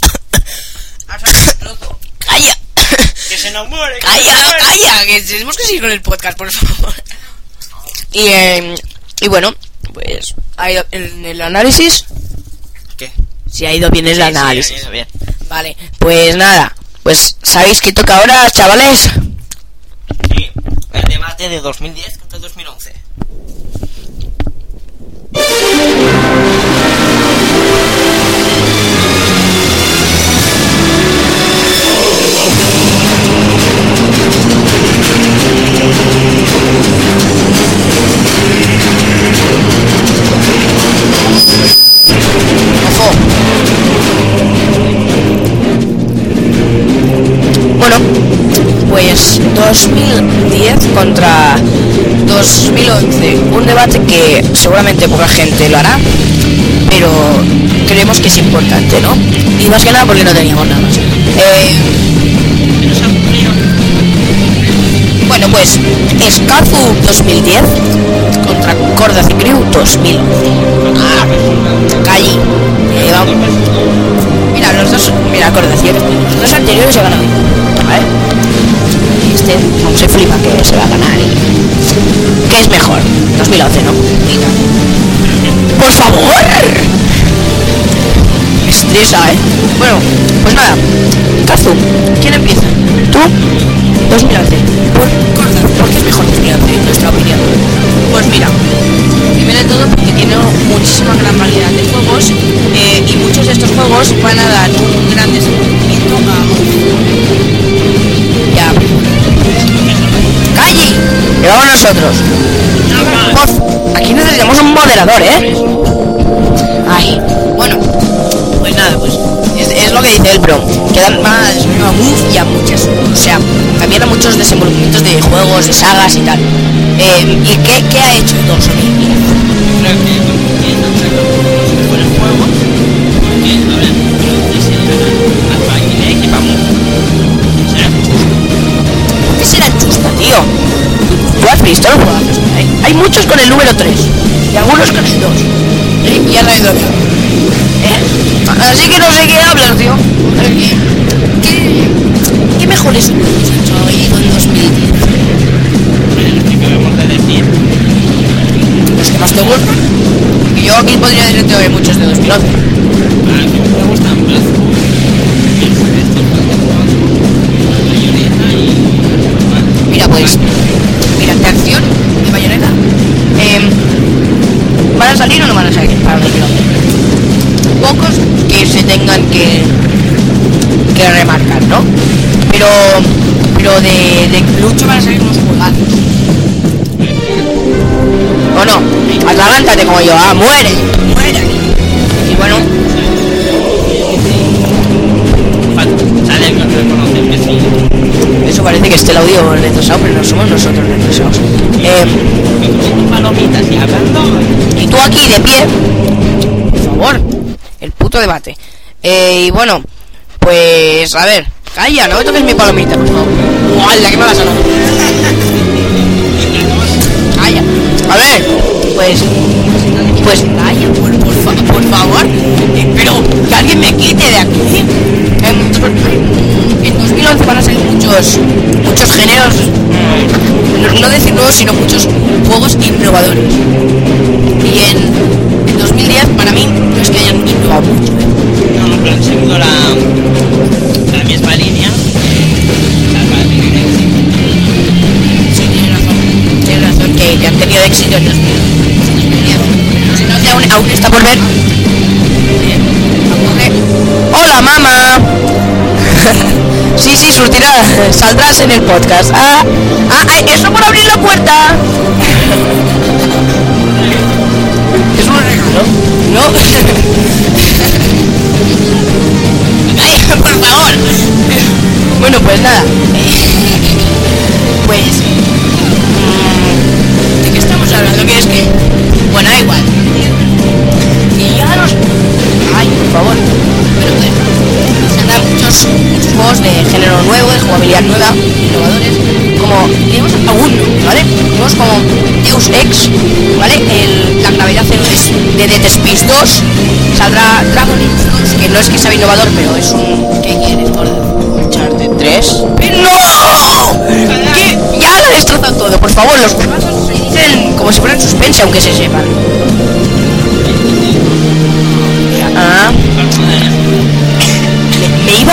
S1: Calla,
S3: Que se nos muere. que se
S1: calla,
S3: nos muere.
S1: calla, que tenemos que seguir con el podcast, por favor. Y, eh, y bueno, pues ha ido en el análisis.
S3: ¿Qué?
S1: Si ha ido bien el
S3: Sí, sí,
S1: análisis.
S3: ha ido bien.
S1: Vale, pues nada, pues, ¿sabéis qué toca ahora, chavales?
S3: Sí, el debate de 2010 contra 2011.
S1: Bueno, pues 2010 contra 2011. Un debate que seguramente poca gente lo hará, pero creemos que es importante, ¿no? Y más que nada porque no teníamos nada más. Eh, bueno, pues Skazu 2010 contra Corda Crew 2000. Ah. Eh, vamos. Mira, los dos. Mira, Corda Los dos anteriores se han ganado. ¿Vale? Y este aún se flipa que se va a ganar. y- ¿Qué es mejor? 2011, ¿no? ¡Por favor! Estresa, ¿eh? Bueno, pues nada. Kazu, ¿quién empieza? ¿Tú? 2011. ¿Por, ¿por qué es mejor 2011, en nuestra opinión?
S2: Pues mira, primero de todo porque tiene muchísima gran variedad de juegos eh, y muchos de estos juegos van a dar un gran desenvolvimiento a
S1: Ya. ¡Calle! Que vamos nosotros. Aquí necesitamos un moderador, ¿eh? Ay. Bueno, pues nada, pues es, es lo que dice el pro. Que dan más a Move y a muchas. O sea, también a muchos desenvolvimientos de juegos, de sagas y tal. Eh, ¿Y qué, qué ha hecho Don Sony? Tío? ¿Tú has visto los juegos? Hay, hay muchos con el número 3 y algunos con el 2. ¿Eh? Y ha traído acá. ¿Eh? Así que no sé qué hablas, tío. ¿Qué, qué, qué mejores juegos han hecho ahí con 2010?
S3: lo que debemos de decir.
S1: ¿Los que más te gustan? Yo aquí podría decirte hoy muchos de 2011.
S3: A mí me gustan más.
S1: Mira, pues, mira, de acción y bayoneta. em, ¿Van a salir o no van a salir para 2011? Pocos que se tengan que, que remarcar, ¿no? Pero, pero de, de Lucho van a salir unos juegazos. ¿O no? Atragántate como yo, ah, muere, muere. Y bueno,
S3: Sale sí.
S1: Eso parece que esté el audio retrasado, pero no somos nosotros retrasados. Em,
S3: palomitas y
S1: tú aquí de pie, por favor, el puto debate. Eh, y bueno, pues a ver, calla, no me toques mi palomita, por favor. ¡Hala, que me vas a! Calla. A ver, pues, pues calla, por, por, por favor. Eh, pero que alguien me quite de aquí. En, en 2011 van a salir muchos, muchos géneros, mm, no, decir nuevos, sino muchos juegos innovadores. Y en, en 2010, para mí, no es que hayan innovado mucho. ¿eh?
S3: No, pero han seguido la, la misma línea.
S1: Sí, tienes razón. Tienes razón que, que han tenido éxito en 2010. Si no, aún, aún está por ver. Eh. ¡Hola, mamá! sí, sí, surtirá. Saldrás en el podcast. Ah, ah, ah, eso por abrir la puerta. es un regalo. No. Ay, por favor. Bueno, pues nada. Pues. mm, ¿De qué estamos hablando? ¿Qué es que? Bueno, da igual. Y ya los. Ay, por favor. Pero bueno. Juegos de género nuevo, de jugabilidad nueva, innovadores. Como. Tenemos aún, ¿vale? Tenemos como Deus Ex, ¿vale? El, la gravedad cero de, de Dead Space 2. Saldrá Dragon Age 2, que no es que sea innovador, pero es un. ¿Qué quieres, gordo? Uncharted 3. ¡Pero no! ¿Qué? Ya lo he destrozado todo, por favor, los se dicen como si fueran suspense, aunque se sepan.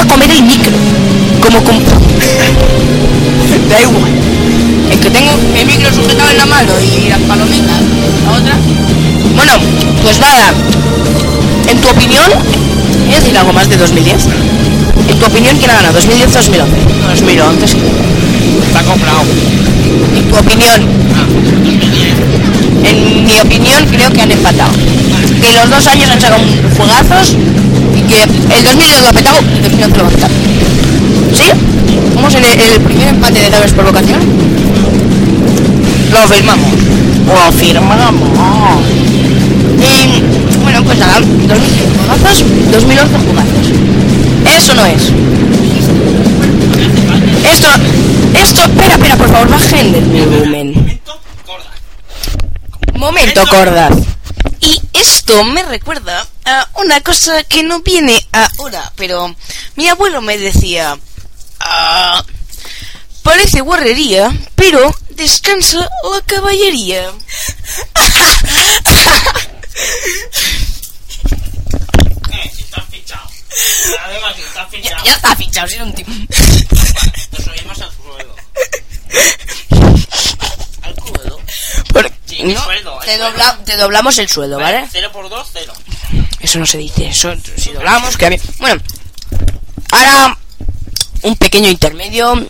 S1: A comer el micro. Como con... da igual. Es que tengo mi micro sujetado en la mano y las palomitas. La otra. Bueno, pues nada. En tu opinión, ¿quieres decir algo más de 2010? En tu opinión, ¿quién ha ganado? ¿2010 o 2011?
S2: 2011 sí. Está comprado.
S1: En tu opinión, en mi opinión, creo que han empatado. Que los dos años han sacado un juegazos el 2010 lo ha petado y el 2011 lo va a petar. ¿Sí? Vamos en el, el primer empate de Daves por vocación.
S2: Lo firmamos.
S1: Lo firmamos. Y bueno, pues nada, 2010 juegazos, 2011 juegazos. Eso no es. Esto, esto, espera, espera, por favor, bajen el volumen. Momento, Cordaz. Y esto me recuerda a una cosa que no viene ahora, pero mi abuelo me decía, "Ah, parece guarrería, pero descansa la caballería.
S3: Eh, si estás fichado. Además, estás
S1: Ya,
S3: fichado.
S1: ya está fichado, si era un tipo.
S3: Nos subimos al. Al suelo.
S1: Por-
S3: Sí, el
S1: no,
S3: sueldo, el
S1: te, dobla- te doblamos el sueldo, ¿vale?
S3: 0 por 2, 0.
S1: Eso no se dice, eso si doblamos, queda bien. Bueno, ahora un pequeño intermedio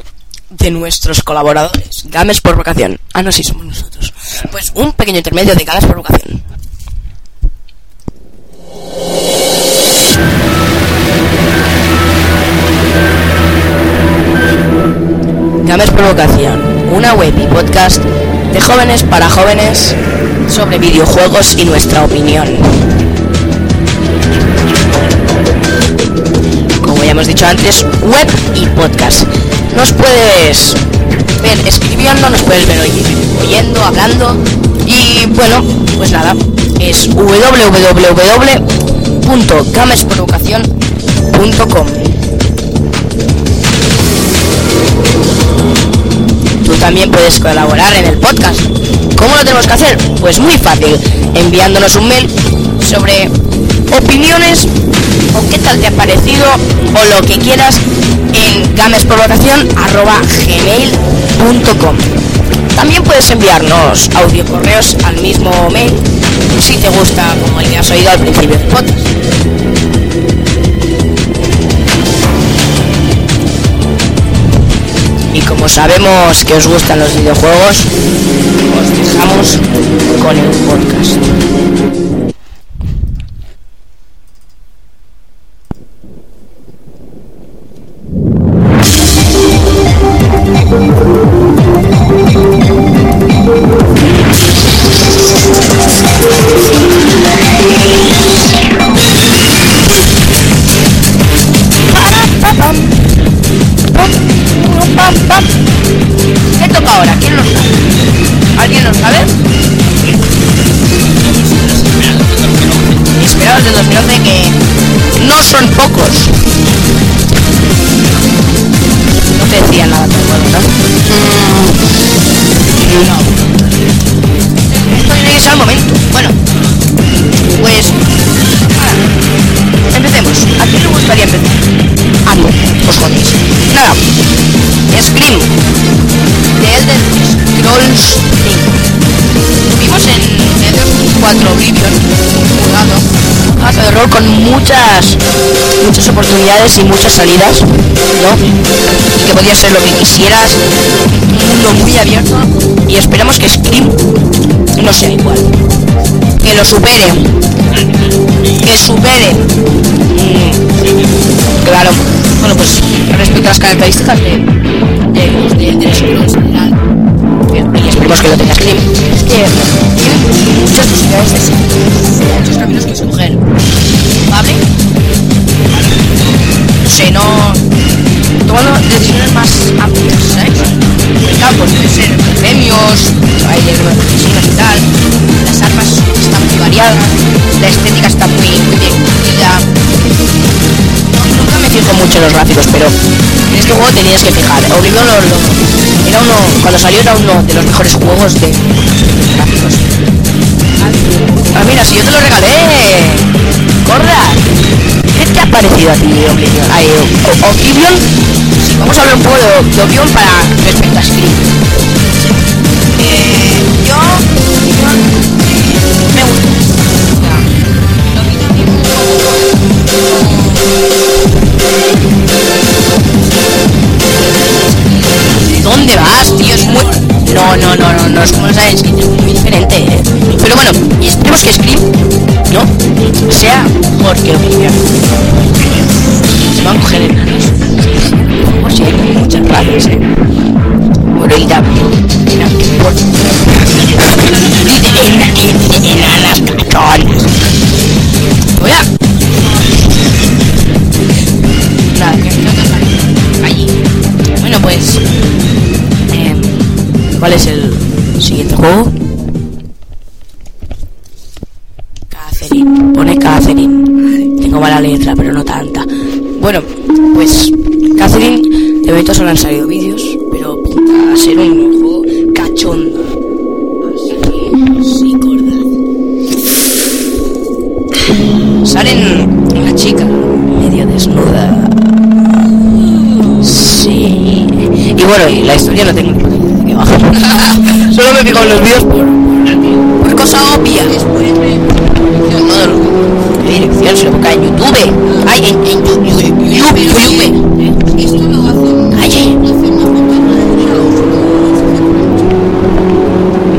S1: de nuestros colaboradores. Games por vocación. Ah, no, sí, somos nosotros. Pues un pequeño intermedio de Games por vocación. Games por vocación, una web y podcast de jóvenes para jóvenes sobre videojuegos y nuestra opinión. Como ya hemos dicho antes, web y podcast. Nos puedes ver escribiendo, nos puedes ver oy- oyendo, hablando. Y bueno, pues nada, es www.gamesporvocación.com. Tú también puedes colaborar en el podcast. ¿Cómo lo tenemos que hacer? Pues muy fácil, enviándonos un mail sobre opiniones o qué tal te ha parecido o lo que quieras en gamesporvocación.gmail.com También puedes enviarnos audio correos al mismo mail si te gusta como el que has oído al principio del podcast. Y como sabemos que os gustan los videojuegos, os dejamos con el podcast. Scrolls 5. Vimos en Elder Scrolls 4 Oblivion, juegazo de rol con muchas, muchas oportunidades y muchas salidas, ¿no? Y que podía ser lo que quisieras, un mundo muy abierto, y esperamos que Scream no sea igual. Que lo supere. Que supere. Mm, claro. Bueno, pues respecto a las características de, de y esperemos que lo tenga Scream, es que tiene muchas posibilidades de muchos caminos que escoger. ¿Vale? No sé, no... Tomando decisiones más amplias, ¿sabes? El campo puede ser premios, hay de asesinos y tal, las armas están muy variadas, la estética está muy, muy bien fijo mucho en los gráficos, pero en este juego tenías que fijar. Oblivion lo, lo- era uno, cuando salió era uno de los mejores juegos de gráficos. Ah, mira, si yo te lo regalé, corra. ¿Qué te ha parecido a ti Oblivion? Oblivion, sí, vamos a hablar un poco de, de Oblivion para respecto a Scream. Eh, ¿Dónde vas, tío? Es muy... No, no, no, no, no es como es muy diferente, ¿eh? Pero bueno, esperemos que Scream, ¿no? Sea mejor que hicieron. Se van a coger enanos. Por si hay muchas razas, ¿eh? Bueno, y. ¿Cuál es el siguiente juego? Catherine. Pone Catherine. Tengo mala letra, pero no tanta. Bueno, pues Catherine, de momento solo han salido vídeos, pero pinta a ser un juego cachondo. Así que, sí. Salen una chica medio desnuda. Sí. Y bueno, la historia no tengo Solo me fijo en los vídeos por, por cosa obvia. No, no, no. ¿Qué dirección? Se busca en YouTube. Ay, en, en YouTube. YouTube.
S2: Fotografía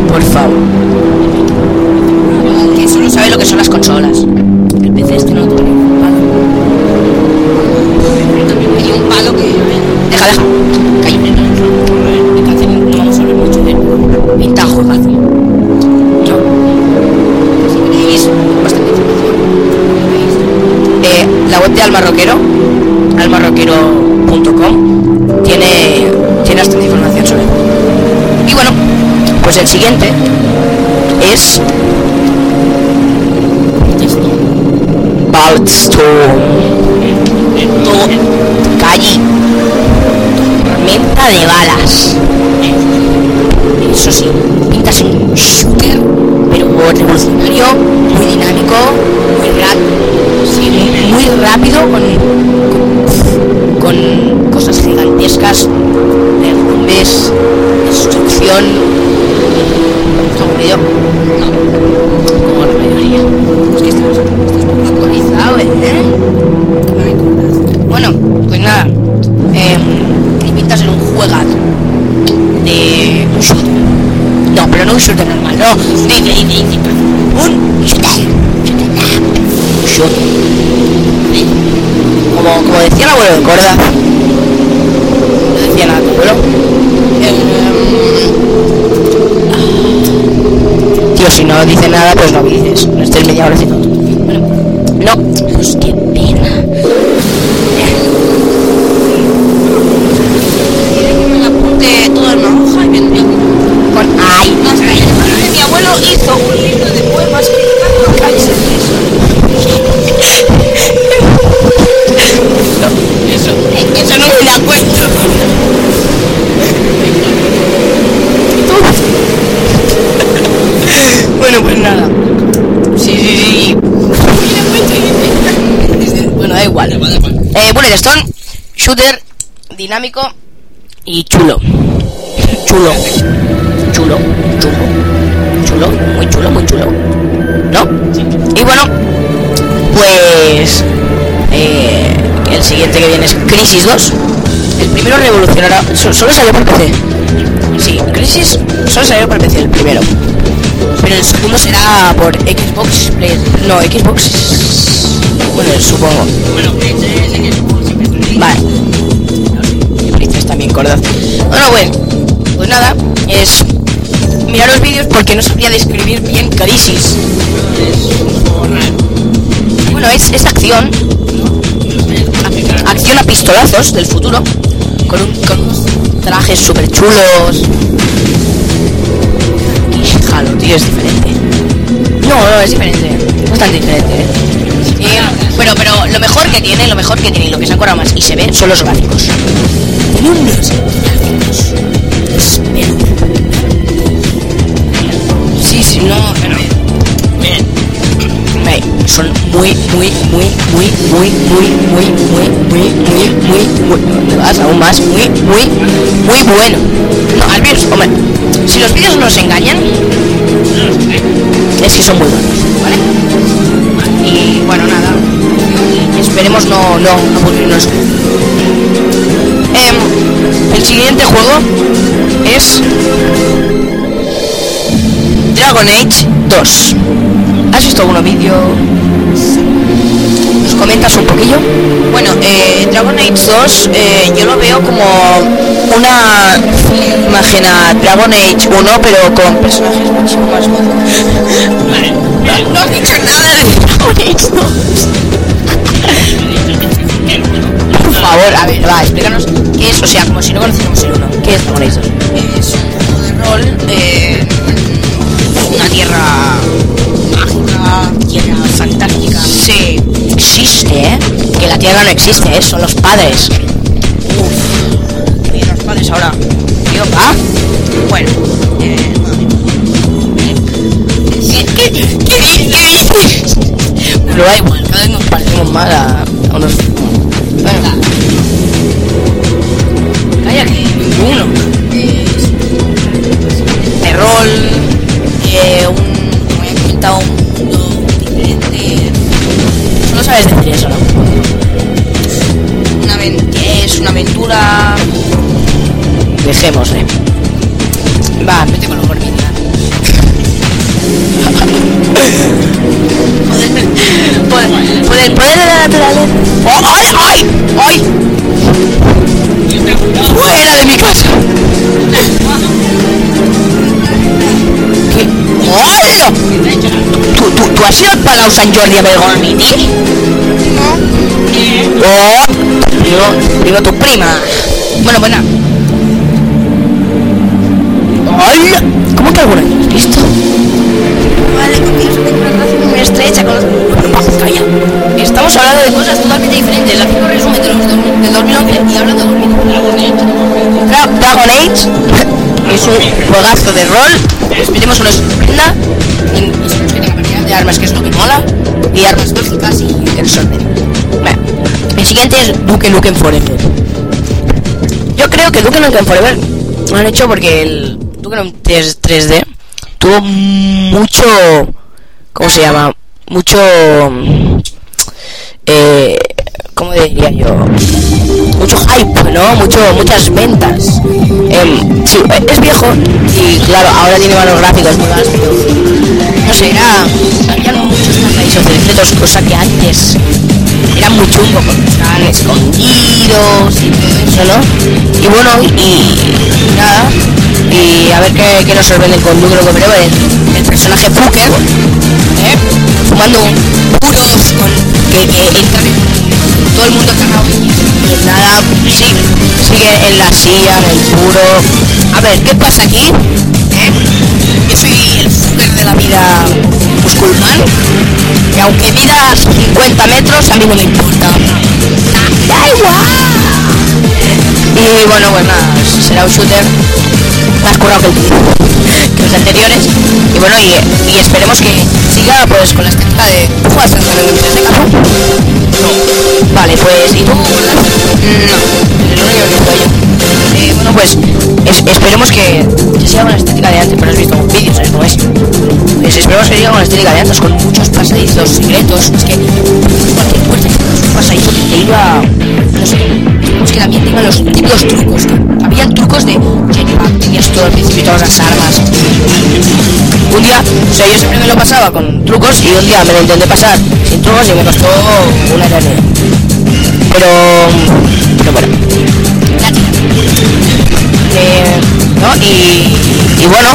S1: Por favor. Que solo sabe lo que son las consolas. Pues el siguiente es Baldstorm. Calle. Tormenta de balas. Eso sí, pintas un shooter, pero revolucionario, muy dinámico, muy rápido, con, con, con cosas gigantescas, derrumbes, destrucción. ¿Está aburrido? Como la mayoría. Es que estás, estás poco actualizado, ¿eh? Bueno, pues nada. Eh, y pintas en un juegazo de un shooter. No, pero no un shooter normal, no. Un shooter. Un shooter. Como, como decía el abuelo de Corda. No decía nada, tu abuelo. Eh, si no dice nada, pues no dices. No estés media hora haciendo. Bueno, no. Pues bueno, pues nada. Sí, sí, sí. Bueno, da igual. Eh, Bullet Stone, shooter, dinámico y chulo. Chulo. Chulo, chulo. Chulo, muy chulo, muy chulo. ¿No? Y bueno, pues eh, el siguiente que viene es Crisis 2. El primero revolucionará. so- Solo salió para PC. Sí, Crisis solo salió para PC el primero. Pero el segundo será por Xbox Play. No, Xbox. Bueno, supongo. Vale. Play 3 también, cordad. Bueno, bueno. Pues nada, es mirar los vídeos porque no sabría describir bien
S3: raro.
S1: Bueno, es, es acción, acción a pistolazos del futuro, con, un, con trajes súper chulos. Híjalo, tío, es diferente. No, no, es diferente. Es bastante diferente, ¿eh? Sí, pero, pero lo mejor que tiene, lo mejor que tiene y lo que se acordado más y se ve son los gráficos. Tiene unos gráficos. Espera. Sí, sí, no, pero...
S3: Bien.
S1: Ahí. son muy, muy, muy, muy, muy, muy, muy, muy, muy, muy, muy, muy, ¿dónde vas? Aún más, muy, muy, muy bueno. No, al menos, hombre, si los vídeos nos engañan, es que son muy buenos, ¿vale? Y bueno, nada, esperemos no, no aburrirnos. Em, el siguiente juego es Dragon Age 2. ¿Has visto algún vídeo? ¿Nos comentas un poquillo?
S2: Bueno, eh, Dragon Age 2 eh, yo lo veo como una imagen a Dragon Age 1 pero con personajes mucho más
S3: vale.
S2: No has dicho nada de Dragon Age 2.
S1: Por favor, a ver, va, explícanos qué es, o sea, como si no conociéramos el 1. ¿Qué es Dragon Age 2?
S2: Es un juego de rol eh, una tierra mágica, tierra fantástica.
S1: Sí, existe, ¿eh? Que la Tierra no existe, ¿eh? Son los padres.
S2: Y los padres ahora. Tío, va. Bueno, eh, ¿Qué, qué, qué?
S1: Pero da igual, cada vez nos parecemos más a, a unos... Venga. Calla que ninguno.
S2: de rol, eh, un, como he comentado, un
S1: sabes decir eso, ¿no?
S2: Una, es una aventura.
S1: Dejémosle. Va, vete con los gormitas. Por, por el poder de la naturaleza. ¡Oh, ¡Ay, ay! ¡Ay! ¡Fuera de mi casa! ¿Qué? ¡Hola! ¿Tú, tú, ¿Tú has ido al Palau Sant Jordi a ver Gormiti? No. ¡Oh! Digo, digo tu prima. Bueno, buena. ¡Hola! ¿Cómo que alguna vez has visto?
S2: Vale, tengo una relación muy estrecha con los.
S1: Calla. Estamos hablando de cosas totalmente diferentes. Un resumen de los del 2011 y hablando de Dragon Age. Dra- Dragon Age es un juegazo de rol. Esperemos nos armas, que es lo que mola. Y armas mágicas y nos sorprenda. Bueno, el siguiente es Duke Nukem Forever. Yo creo que Duke Nukem Forever lo han hecho porque el Duke Nukem 3, 3D tuvo mucho ¿cómo se llama? mucho eh, ¿cómo diría yo? mucho hype, ¿no? mucho muchas ventas Em, sí, es viejo y claro, ahora tiene malos gráficos muy pero no sé, era había muchos paraísos secretos, cosa que antes era muy chungo porque estaban escondidos y todo eso. Y bueno, y, nada, y a ver qué, qué nos sorprende con Lucro Cobreo, el, personaje Fuker, ¿eh? Fumando puros con que, que todo el mundo cargado y nada, sí, sigue en la silla, en el puro. A ver, ¿qué pasa aquí? Yo soy el Fuker de la vida musulmán, y aunque midas 50 metros, a mí no me importa. Da, igual. Y bueno, pues será un shooter más curado que, que los anteriores. Y bueno, y, esperemos que siga pues con la estética de... ¿Tú juegas en el 3 de? Vale, pues... ¿Y tú? No. El único que juego yo. Eh, bueno, pues es- esperemos que, que siga con la estética de antes, pero has visto vídeos, ¿sabes cómo es? Pues esperemos que siga con la estética de antes, con muchos pasadizos secretos. Es que cualquier puerta es un pasadizo que te iba... No sé, es que también tengan los típicos trucos. que Habían trucos de jetpack, tenías todo al principio todas las armas. Un día, o sea, yo siempre me lo pasaba con trucos y un día me lo intenté pasar sin trucos y me costó una Pero, pero bueno. Eh, ¿no? Y, y bueno,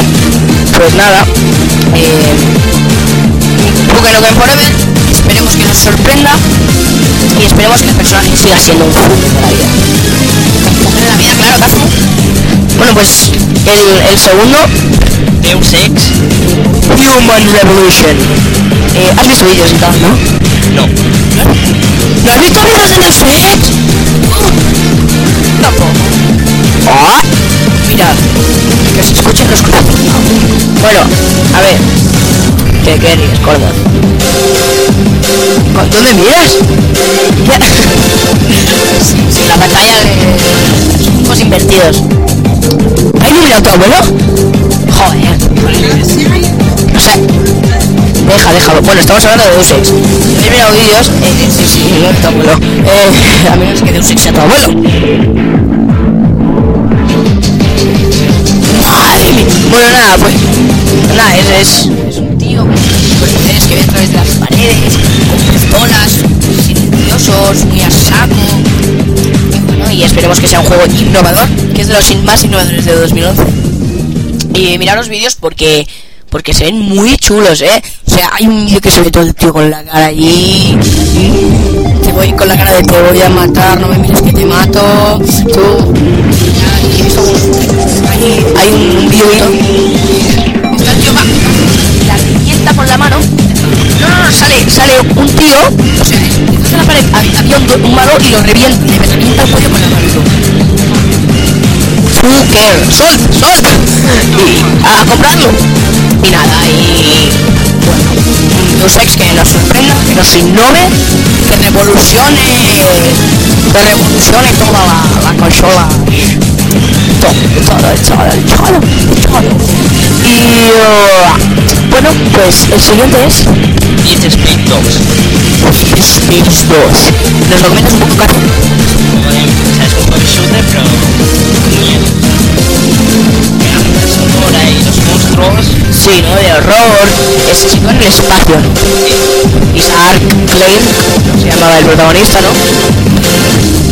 S1: pues nada. Eh, Duke Nukem Forever, esperemos que nos sorprenda y esperemos que el personaje siga siendo un Fuker de la vida. De la vida, claro. Bueno, pues el, el segundo,
S3: Deus Ex.
S1: Human Revolution. Eh, ¿Has visto vídeos y tal, no?
S3: No.
S1: ¿No has visto amigos en el Switch? Tampoco. ¿Ah? Mirad, que se escuche que escuche. Bueno, a ver. ¿Qué queréis, gordo? ¿Con dónde miras?
S2: Sin la pantalla de
S1: los invertidos. ¿Hay mirado a tu abuelo? Joder. No sé deja, déjalo. Bueno, estamos hablando de Deus Ex. Yo he mirado vídeos. Eh, sí, sí, no es tu abuelo. Eh, a menos que Deus Ex sea tu abuelo. Madre mía. Bueno, nada, pues. Nada, es, es, un tío con poderes que ve a través de las paredes, con pistolas, silenciosos, muy a saco. Y bueno, y esperemos que sea un juego innovador, que es de los más innovadores de 2011. Y mirad los vídeos porque porque se ven muy chulos, ¿eh? Hay un vídeo que se ve todo el tío con la cara allí. Te voy con la cara de te voy a matar, no me mires que te mato. Tú. Hay, un tío va, la revienta con la mano. No, sale, sale un tío. O sea, de la pared había un, malo y lo revienta, le revienta el cuello con la mano. Fucker, sol, sol y a comprarlo y nada y bueno Deus Ex que nos sorprenda que nos innove que revolucione que revolucione toda la, la consola todo todo todo todo todo. Y uh, bueno pues el siguiente es
S3: Need Speed 2.
S1: Speed 2 nos lo comentas un poco
S3: o sea, es un shooter, pero sonora y los monstruos.
S1: Sí, ¿no? De horror. Es se sitúa en el espacio. Isaac Klein, se llamaba el protagonista, ¿no?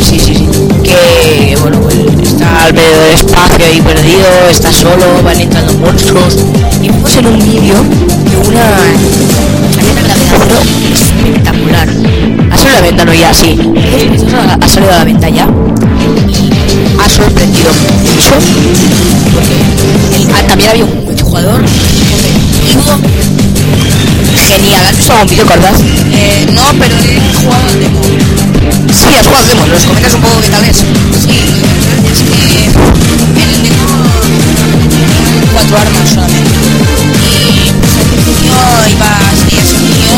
S1: Sí, sí, sí. Que, bueno, está al medio del espacio ahí perdido, está solo, van entrando monstruos. Y vimos en un vídeo de una... Hay una gravedad espectacular. Ha salido a la venta, no ya, sí. Ha- Ha salido a la venta ya. Y ha sorprendido mucho. Ah, también había un multijugador competitivo genial. ¿Has visto algún vídeo, Cordaz?
S2: Eh, no, pero he jugado al demo.
S1: Sí, has jugado al demo. ¿Nos comentas un poco qué tal es?
S2: Sí, es que en el demo cuatro armas solamente. Y pues al principio iba así ese tío,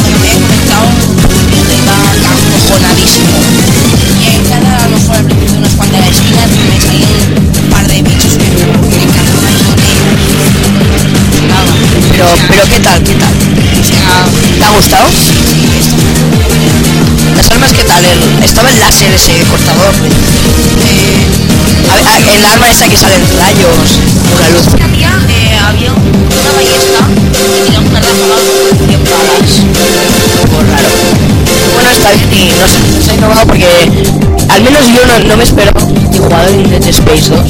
S2: cuando me he conectado, iba acojonadísimo. Y en cada, a lo mejor al principio
S1: Pero, pero ¿qué tal? ¿Qué tal? ¿Te ha gustado? Las armas, ¿qué tal? El- estaba el láser ese cortador.
S2: eh,
S1: A ver, a- el arma esa que salen rayos, una luz.
S2: Eh, había una ballesta que tenía una ráfaga de 100 balas.
S1: Un poco raro. Bueno, está bien y no sé, se ha innovado porque al menos yo no, no me esperaba que jugado en Dead Space 2.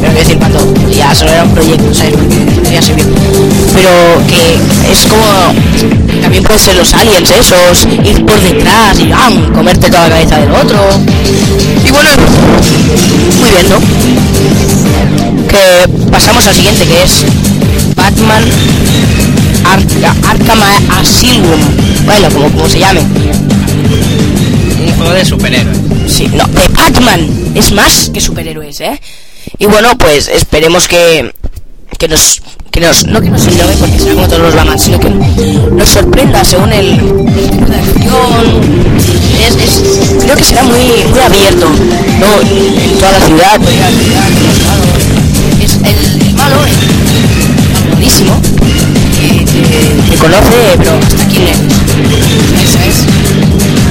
S1: Pero decir, cuando ya solo era un proyecto, ¿sabes? Porque debería servir. Pero que es como. También pueden ser los aliens esos, ir por detrás y ¡bam! comerte toda la cabeza del otro. Y bueno, muy bien, ¿no? Que pasamos al siguiente, que es Batman Arca- Arkham Asylum. Bueno, como, como se llame.
S3: Un juego de superhéroes.
S1: Sí, no, de Batman. Es más que superhéroes, ¿eh? Y bueno, pues esperemos que, que nos, que nos, no que nos innove porque será como todos los Batman, sino que nos sorprenda según el, acción. Es, es- creo que será muy, muy abierto, ¿no? En toda la ciudad, malos. Es el, el malo, el malísimo, que conoce, pero hasta quién eres. Eso es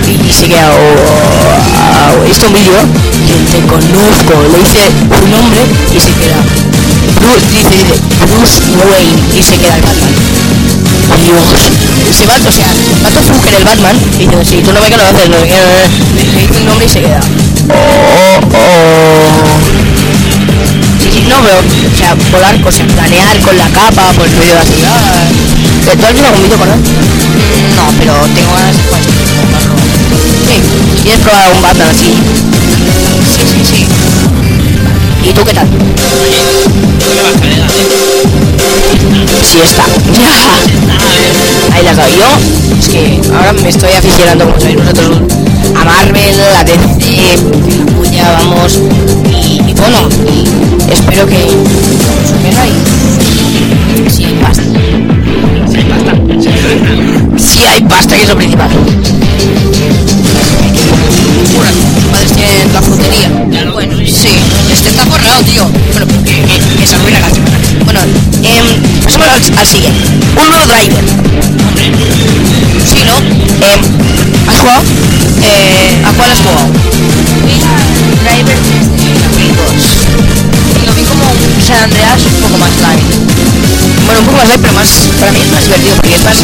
S1: y se queda oh, oh, visto un vídeo que te conozco le dice su nombre y se queda Bruce dice, dice Bruce Wayne y se queda el Batman Dios se va o sea va a Fucker el Batman y dice si tú no me conoces no, le, le dice el nombre y se queda oh, oh. No, pero, o sea, volar, sea, planear con la capa por el medio de la ciudad. ¿Tú has visto algún vídeo con él?
S2: No, pero tengo ganas de jugar este.
S1: Sí, ¿quieres probar un Batman así?
S2: Sí, sí, sí.
S1: ¿Y tú qué tal? Sí está. Ahí la dado yo. Es que ahora me estoy aficionando, como sabéis vosotros, a Marvel, a DC, la polla, vamos. Y, y bueno, y espero que os hubiera y si hay pasta.
S3: Si hay pasta,
S1: si hay pasta que es lo principal. Padres tienen la frutería.
S3: Bueno, sí.
S1: Este está forrado, tío. Bueno, que se arruina la semana. Bueno, eh, pasemos al, al, siguiente. Un nuevo driver. Sí, ¿no? Eh, ¿Has jugado? Eh, ¿A cuál has jugado?
S2: Driver 3 de amigos lo vi como un San Andreas un poco más light.
S1: Bueno, un poco más light, pero más, para mí es más divertido porque es más,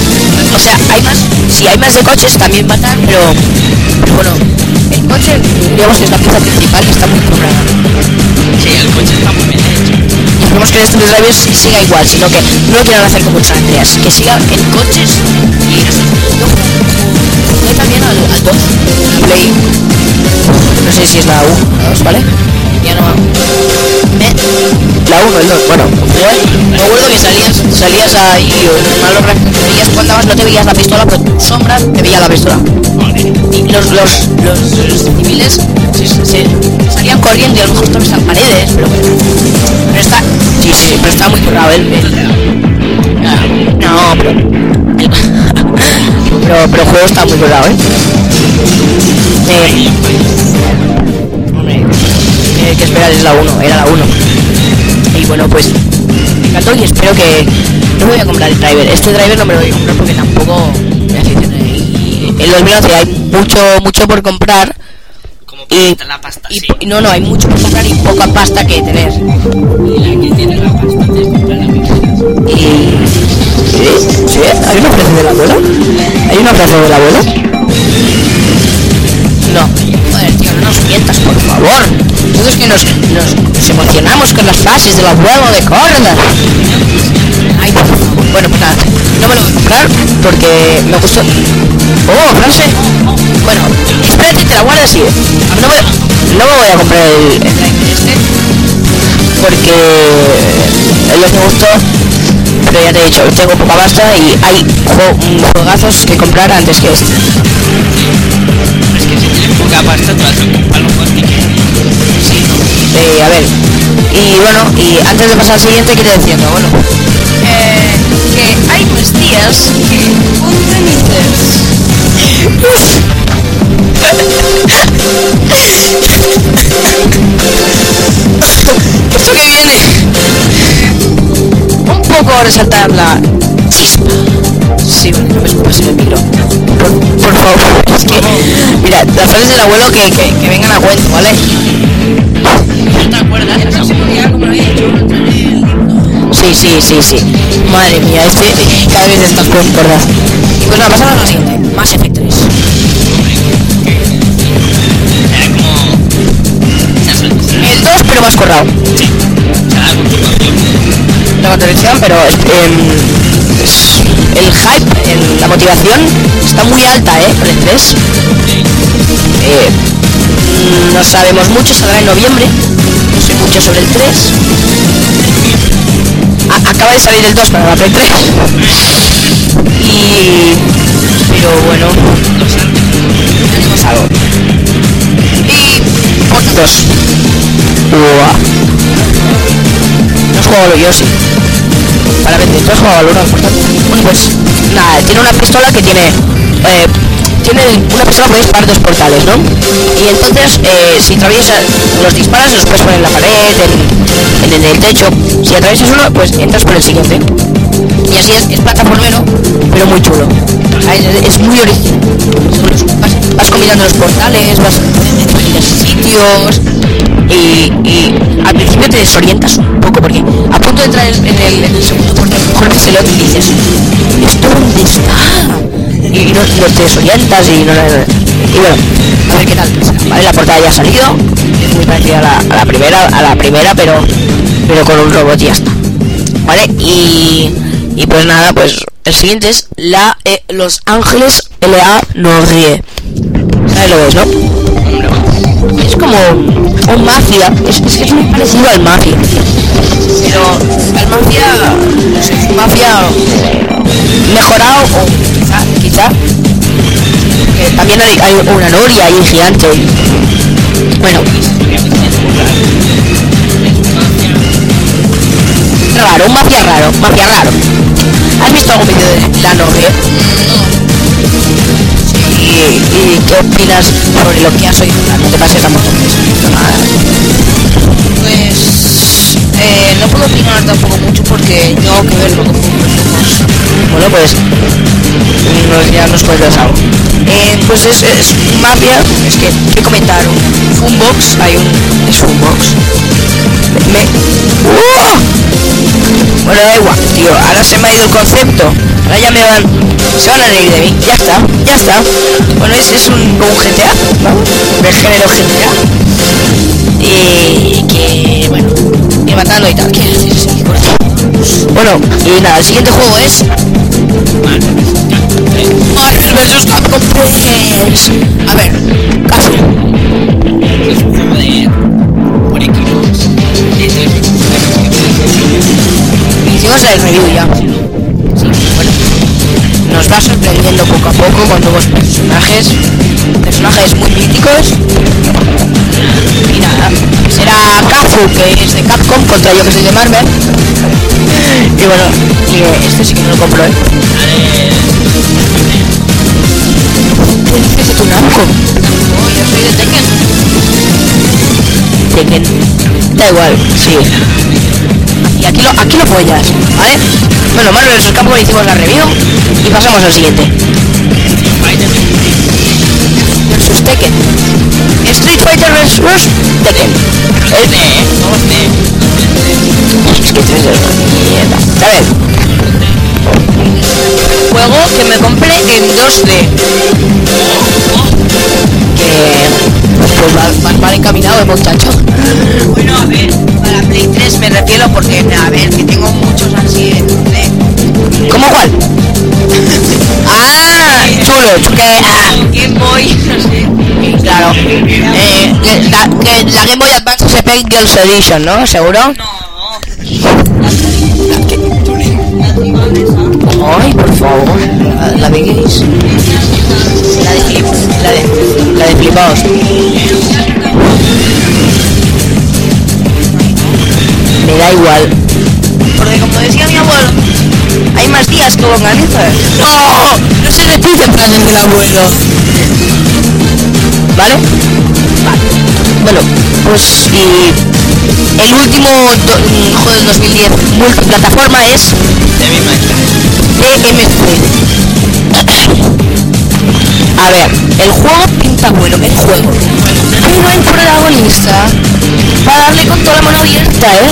S1: o sea, hay más, si hay más de coches también matan, pero, pero bueno, el coche, digamos que es la pieza principal y está muy currada.
S3: Sí, el coche está muy bien hecho.
S1: Y esperemos que en estos drivers siga igual, sino que no quieran hacer como San Andreas, que siga en coches y. Yo jugué también al, al 2, la Play, no sé si es la 1, la 2, ¿vale? Ya no, la 1, el 2, bueno, me acuerdo que salías, salías ahí, lo re- veías cuando no te veías la pistola, pero tu sombra te veía la pistola. Y los, los, los, los civiles se, se- salían corriendo y a lo mejor en paredes, pero bueno. Pero está, sí, sí, pero está muy currado el, el- no, pero, pero, pero el juego está muy currado, ¿eh? Eh, hombre, que esperar es la 1, era la 1. Y bueno, pues me encantó y espero que no me voy a comprar el driver. Este driver no me lo voy a comprar porque tampoco me aficioné. Y en los Veloce hay mucho, mucho por comprar.
S3: Como
S1: Y,
S3: la pasta,
S1: y
S3: sí.
S1: y no, no, hay mucho por comprar y poca pasta que tener.
S3: Y la que tiene la pasta mitad.
S1: Y... ¿Sí? ¿Sí? ¿Hay una frase del abuelo? ¿Hay una frase del abuelo? No. Joder, tío, no nos mientas, por favor. Todos que nos, nos, emocionamos con las frases del abuelo de Córdoba. Bueno, pues nada, no me lo voy a comprar porque me gustó. Oh, frase. Bueno, espérate, te la guardas así. No me, no voy a comprar el, el este porque que me gustó pero ya te he dicho, tengo poca pasta y hay jue- juegazos que comprar antes que este.
S3: Es que si tienes poca pasta, tú vas a comprar los
S1: eh, a ver. Y bueno, y antes de pasar al siguiente, ¿qué te decía? tu abuelo?
S2: Eh, que hay pues días que un dices
S1: Esto que viene. Un poco resaltar la chispa. Sí, bueno, no me escupas en el micro. Por, por favor, es que, mira, las frases del abuelo que, que, que vengan a cuento, ¿vale?
S3: ¿No te acuerdas?
S2: el próximo día, como lo había dicho, entraré el libro.
S1: Sí, sí, sí, sí. Madre mía, este cada vez estás peor, ¿verdad? Y pues nada, pasamos a lo siguiente. Más Effect 3.
S3: Era como... Se ha solucionado.
S1: El 2, pero más corrado. La continuación, pero es- el hype, el- la motivación está muy alta, ¿eh? El 3. Eh, no sabemos mucho, saldrá en noviembre. No sé mucho sobre el 3. A- acaba de salir el 2 para la Play 3. Y... Pero bueno, algo. Y... Otros. Uah. No has jugado yo sí. Para vender, tú has jugado al. Bueno, pues nada, tiene una pistola que tiene. Eh, tiene una pistola puede disparar dos portales, ¿no? Y entonces, eh, si atraviesas, los disparas, los puedes poner en la pared, en, el techo. Si atraviesas uno, pues entras por el siguiente. Y así es, es plataformero, pero muy chulo. Es, muy original. Vas, vas combinando los portales, vas sitios. Y, al principio te desorientas un poco porque a punto de entrar en el, en el segundo ves el otro y dices, ¿esto dónde está? Y, no, te desorientas y no, no- y bueno, a ver qué tal. Vale, la portada ya ha salido, es muy parecida a la, a la primera, a la primera, pero pero con un robot y ya está. ¿Vale? Y, y pues nada, pues el siguiente es la eh, Los Ángeles L.A. no ríe. ¿Sabes lo que es, no? Es como un mafia, es, es es muy parecido al mafia. Pero al mafia, no sé, mafia mejorado o quizá, quizá. también hay, una noria ahí gigante. Bueno, raro, un mafia raro, mafia raro. ¿Has visto algún vídeo de la novia? ¿Y, y qué opinas sobre lo que has oído? No te pases tampoco. No, nada.
S2: Pues eh, no puedo opinar tampoco mucho porque
S1: que tengo que verlo con
S5: Bueno, pues nos, ya nos cuentas algo.
S1: Eh, pues es, es mafia, es que te comentaron. Funbox, hay un. Es Funbox. Me. me- ¡Uah! Bueno, da igual, tío. Ahora se me ha ido el concepto. Ahora ya me van. Se van a reír de mí. Ya está, ya está. Bueno, es, es un, un GTA, ¿no? Del género GTA. Y que, bueno, ir matando y tal. ¿Qué haces? Bueno, y nada, el siguiente juego es Marvel vs Capcom pues a ver caso hicimos el review ya sí, nos va sorprendiendo poco a poco con nuevos personajes personajes muy míticos. Y nada será Kazu que es de Capcom contra yo que soy de Marvel. Y bueno y eh, este sí que no lo compro ¿eh? ¿Qué dices de tu Namco? Oh, yo soy de Tekken. Tekken. Da igual sí y aquí lo, aquí lo follas, ¿vale? Bueno, Marvel vs. Capcom hicimos la review y pasamos al siguiente. Versus Tekken. Street Fighter vs. Tekken. Es que tres es una mierda. A ver. Juego que me compré en 2D. Que pues va, va mal encaminado el muchacho.
S2: Bueno, a ver, para Play 3 me refiero porque, a ver, que tengo muchos así en Play.
S1: ¿Cómo cuál? ah, chulo, que ah,
S2: Game Boy, no sé.
S1: claro. Eh, que la, que la Game Boy Advance SP Girls Edition, ¿no? ¿Seguro? Ay, por favor. La, la de gays. La de la de, la de flipaos. Me da igual. Porque como decía mi abuelo, hay más días que longanizas. ¡No! No se repiten planes del abuelo. ¿Vale? Vale. Bueno, pues y el último do- mm, juego del 2010 multiplataforma es DMC. A ver, el juego pinta bueno, el juego. Pero el protagonista va a darle con toda la mano abierta, ¿eh?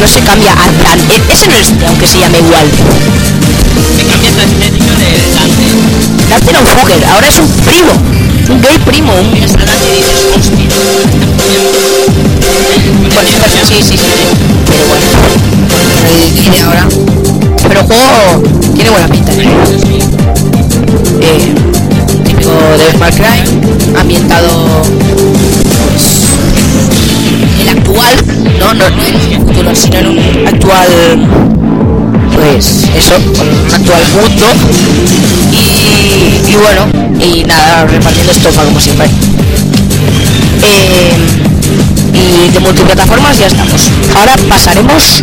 S1: No se cambia al plan. eh, Ese no es aunque se llame igual.
S3: Estética de Dante.
S1: Dante era un fucker, ahora es un primo. Un gay primo. Un...
S3: Miras a Dante y dices, hostia.
S1: Bueno, pero- sí, sí, sí. Pero bueno. Eh, tiene ahora. Pero el juego tiene buena pinta. ¿eh? Eh, típico de Far Cry, ambientado pues, actual, no, no, no en un futuro, sino en un actual, pues eso, un actual mundo y, y bueno, y nada, repartiendo estofa como siempre. Eh, y de multiplataformas ya estamos. Ahora pasaremos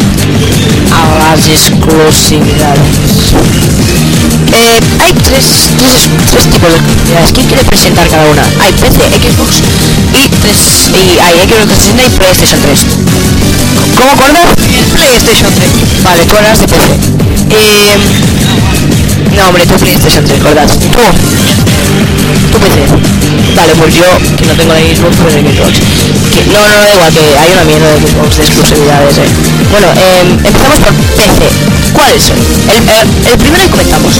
S1: a las exclusividades. Eh, hay tres, tres, tres tipos de exclusividades. ¿Quién quiere presentar cada una? Hay PC, Xbox y, tres, y hay Xbox 360 y PlayStation 3. ¿Cómo acordar? PlayStation 3. Vale, tú hablas de PC. Eh, no, hombre, tú PlayStation 3, ¿verdad? Tú. Tu PC. Vale, pues yo, que no tengo de Xbox, pero de Xbox. Que, no, no, da igual, que hay una mierda de Xbox de exclusividades, eh. Bueno, eh, empezamos por PC. ¿Cuál es? El, el, el primero y comentamos.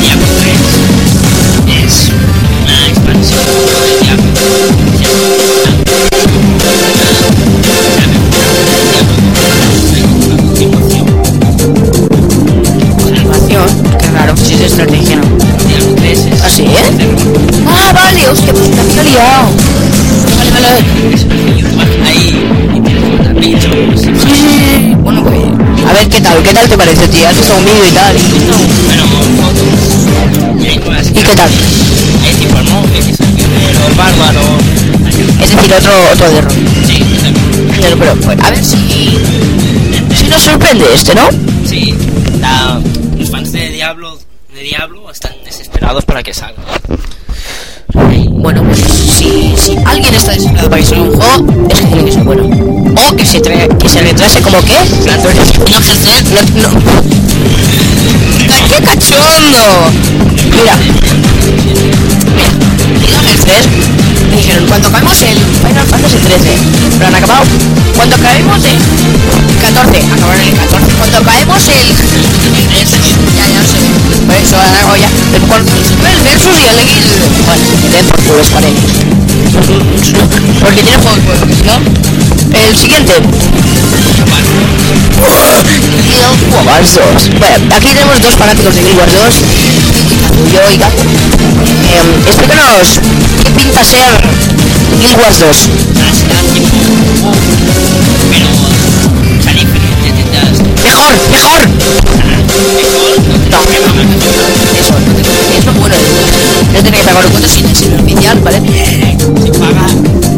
S3: Diablo 3 es una expansión de Diablo.
S1: Animación. Qué raro, si es estrategia.
S3: Diablo 3 es
S1: ¿Ah, sí, eh? Ah, vale, hostia, pues he liado. Vale, vale, vale.
S3: ahí
S1: Sí. Bueno, pues, a ver qué tal, qué tal te parece, tío. Has vídeo y tal.
S3: Bueno, fotos. Y hay nuevas
S1: ¿Y qué tal?
S3: El monje, que es el bárbaro.
S1: Es decir, otro, otro de rol.
S3: Sí.
S1: Pero, pero, pues, a ver si... Si nos sorprende este, ¿no?
S3: Sí, la- los fans de Diablo, de Diablo están desesperados para que salga.
S1: Bueno, pues si, si alguien está desesperado para salga un juego, es que tiene que ser bueno. O que se, que se retrase como que.
S2: No.
S1: No, no. ¡Ay, ¡Qué cachondo! Mira. Mira. Kingdom Hearts 3 me dijeron, cuando acabemos el Final Fantasy 13, pero han acabado. Cuando acabemos el 14, acabaron el 14. Cuando acabemos el. el 13, ya, ya no sé. Por eso ahora hago ya. El, el Versus y el X. Bueno, den por culo. Porque tiene juegos buenos, que si no. El siguiente. Guild Wars 2. Bueno, aquí tenemos dos fanáticos de Guild Wars 2. Yo y Gato. Em, explícanos qué pinta ser Guild Wars 2.
S3: Pero tan diferente tendrás.
S1: Mejor, mejor. No, eso, es lo bueno de. No tenéis que pagar un cuento sin el oficial, ¿vale?
S3: se paga.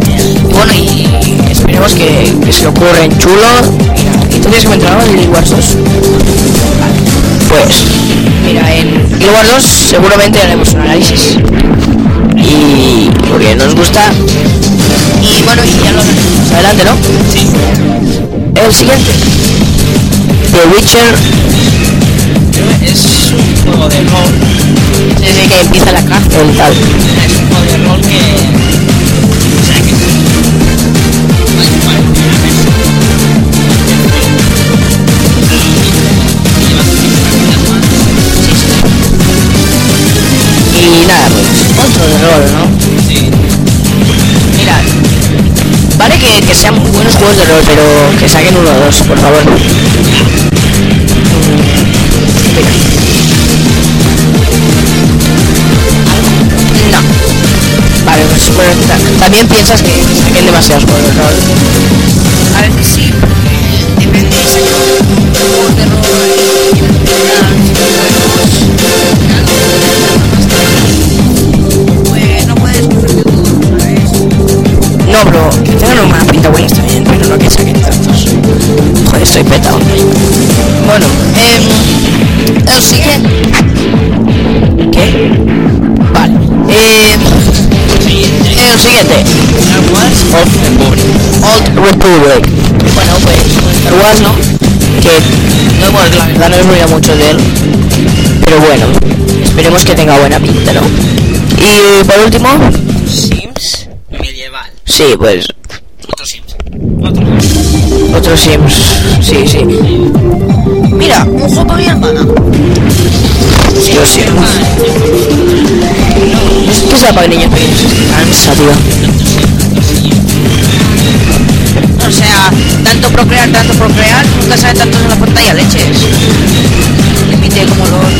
S1: Y bueno, y esperemos que, que se lo ocurren chulo. Mira, ¿y tú tienes que entrar en Guild Wars 2? Vale. Pues, mira, en Guild Wars 2 seguramente haremos un análisis. Y porque nos gusta. Y bueno, y ya lo más adelante, ¿no?
S3: Sí.
S1: El siguiente. The Witcher.
S3: Es un juego de rol.
S1: Desde que empieza la cárcel y tal.
S3: Es un juego de rol que.
S1: Pues otro de rol, ¿no?
S3: Sí.
S1: Mira, vale que, que sean muy buenos juegos de rol, pero que saquen uno o dos, por favor. No. Vale, pues bueno, ta- también piensas que saquen demasiados juegos de rol.
S2: A veces sí, porque depende de sacar juegos de rol pues
S1: Pero que tengan una pinta buena está bien, pero no que saquen tantos. Joder, estoy petado. Bueno, em, el siguiente. ¿Qué? Vale. Eh, el siguiente. Old Republic. Bueno, pues Star Wars, ¿no? Que no hemos, la verdad no hemos oído mucho de él. Pero bueno, esperemos que tenga buena pinta, ¿no? Y por último. Sí, pues
S3: Otro Sims. Otro.
S1: otros Sims. Sí, sí.
S2: Mira, un juego para mi hermana.
S1: Sí, o sí. ¿Qué sea para niños pequeños? Cansa, tío.
S2: O sea, tanto procrear, tanto procrear, nunca sale tanto en la pantalla, leches. Límite como los...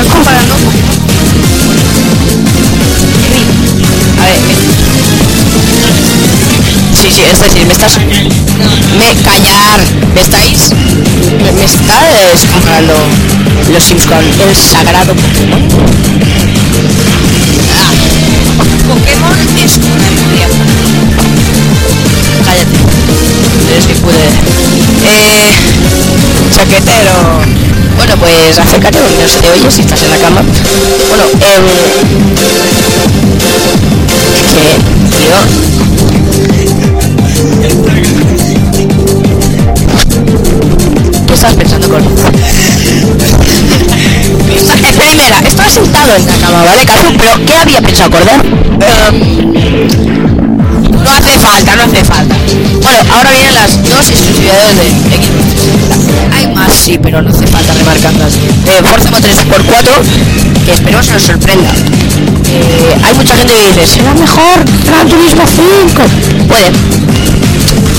S2: estás comparando
S1: A ver, Sí, sí, es decir, me estás... Me... Callar. ¿Me estáis... Me, me estáis comparando los Sims con el sagrado Pokémon?
S2: Ah, Pokémon es una memoria.
S1: Cállate. Es que pude... Eh... Chaquetero. Bueno, pues acércate porque no se te oye si estás en la cama. Bueno, eh... ¿Qué? Tío... ¿Qué estás pensando con Espera, estaba sentado en la cama, ¿vale, Casu? Pero, ¿qué había pensado acordar? No hace falta, no hace falta. Bueno, ahora vienen las dos exclusividades de Xbox. Hay más, sí, pero no hace falta remarcarlas. Eh, Forza Motor 3x4, que esperemos que nos sorprenda. Eh, hay mucha gente que dice, será mejor Gran Turismo 5. Puede.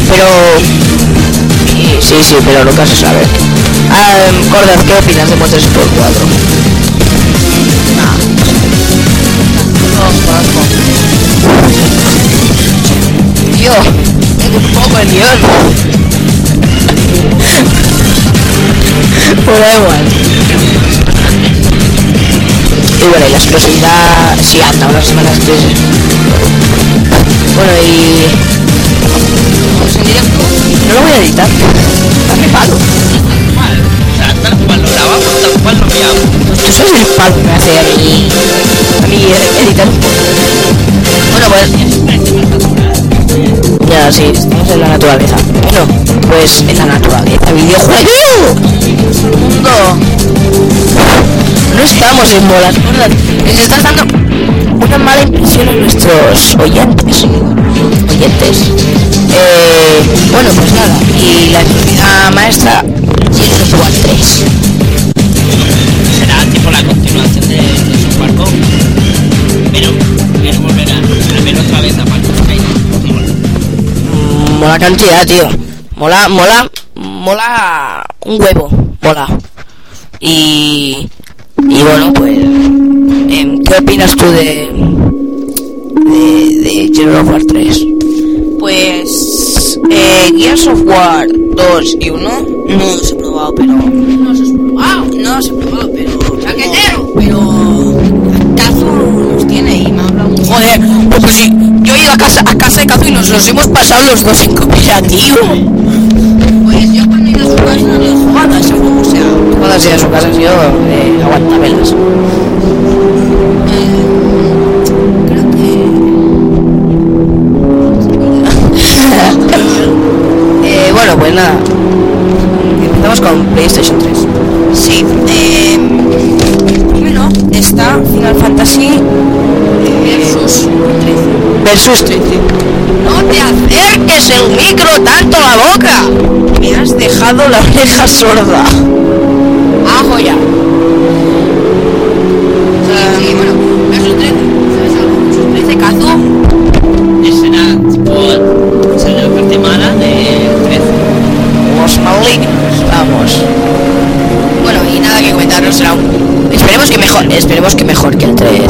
S1: Pero... Sí, sí, pero nunca se sabe. Ah, Cordaz, ¿qué opinas de Motor 3x4? Nah. No, conozco. Tío, es un poco el guion. Pero da igual. Y bueno, y la exclusividad sí anda unas semanas que Bueno, y...
S2: Pues en directo.
S1: No lo voy a editar. Dame palo.
S3: Tal cual lo grabamos, tal cual lo enviamos.
S1: Faldo que me hace a mí, a mí editar. Bueno, pues ya sí, estamos en la naturaleza. Bueno, pues en la naturaleza, videojuego. Mundo. No estamos en bolas. Les estás dando una mala impresión a nuestros oyentes. Oyentes. Eh, bueno, pues nada. Y la actividad maestra of War 3.
S3: Será tipo la continuación de, de su barco. Pero quiero volver a, a ver otra vez a
S1: Mm, Mola cantidad, tío. Mola, mola, mola un huevo. Mola. Y, y bueno, pues, em, ¿qué opinas tú de, de, de Gears of War 3?
S2: Pues eh, Gears of War 2 y 1 no los he probado, pero... No los he probado, no los he probado, pero... ¡Chaquetero! Pero... Cazo los tiene y me ha hablado mucho.
S1: Joder, pues sí, yo he ido a casa, a casa de Cazo y nos los hemos pasado los dos en cooperativo.
S2: Pues yo cuando he ido a su casa no he jugado a ese juego, o sea...
S1: Cuando has ido a su casa has sido eh, aguantabelas.
S2: Que...
S1: Eh, bueno, pues nada. Empezamos con PlayStation 3.
S2: Sí, eh, primero está Final Fantasy versus 13.
S1: Versus 13. No te acerques el micro tanto a la boca.
S2: Me has dejado la oreja sorda.
S1: Ah, joya.
S2: Y bueno, versus 13. ¿Sabes algo? Versus 13, Kazu.
S3: Será tipo. Será la parte mala de 13.
S1: Los malignos. Vamos. Bueno, y nada que comentaros será un... Esperemos que mejor, esperemos que mejor que el 13.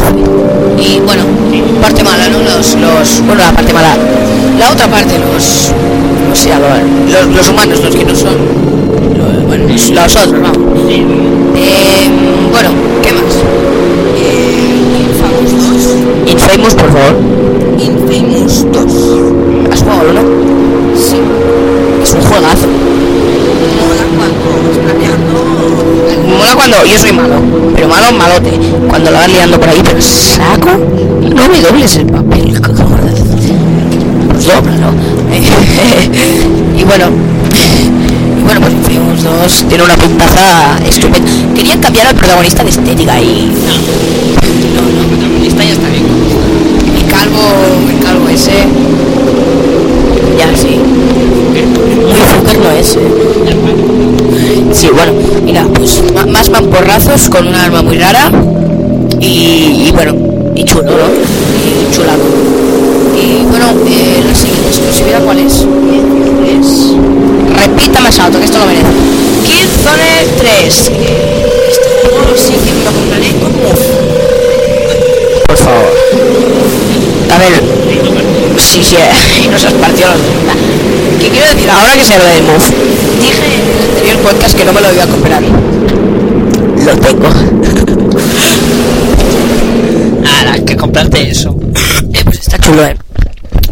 S1: Y bueno, parte mala, ¿no? Los, los, bueno, la parte mala. La otra parte, los, o sea, los, los, humanos, los que no son, los, bueno, los, los otros, vamos. Eh, bueno, ¿qué más?
S2: Eh, Infamous 2.
S1: Infamous, por favor.
S2: Infamous 2.
S1: ¿Has jugado, no?
S2: Sí.
S1: Es un juegazo.
S2: Mola cuando planeando.
S1: Mola cuando yo soy malo, malo, malote. Cuando lo vas liando por ahí, pero saco, no me dobles el papel. Pues dóblalo. y bueno, y bueno, pues Infamous 2 tiene una pintaza estupenda. Querían cambiar al protagonista de estética y
S3: No, no, el protagonista ya está bien.
S1: el calvo, el calvo ese, ya sí, muy fucker no es. eh. Sí, bueno, mira, pues más mamporrazos con una arma muy rara y, y bueno, y chulo, ¿no? Y chulado. Y bueno, eh, la siguiente exclusividad, ¿cuál es? es... Repita más alto, que esto lo merece.
S2: Killzone 3. Este juego sí que me lo compraré con Move.
S1: Por favor. A ver, sí, sí, y nos has partido la segunda. ¿Qué quiero decir? Ahora que se habla de Move, dije en el anterior podcast que no me lo iba a comprar. Lo tengo.
S3: Ahora, que comprarte eso.
S1: Eh, pues está chulo, eh.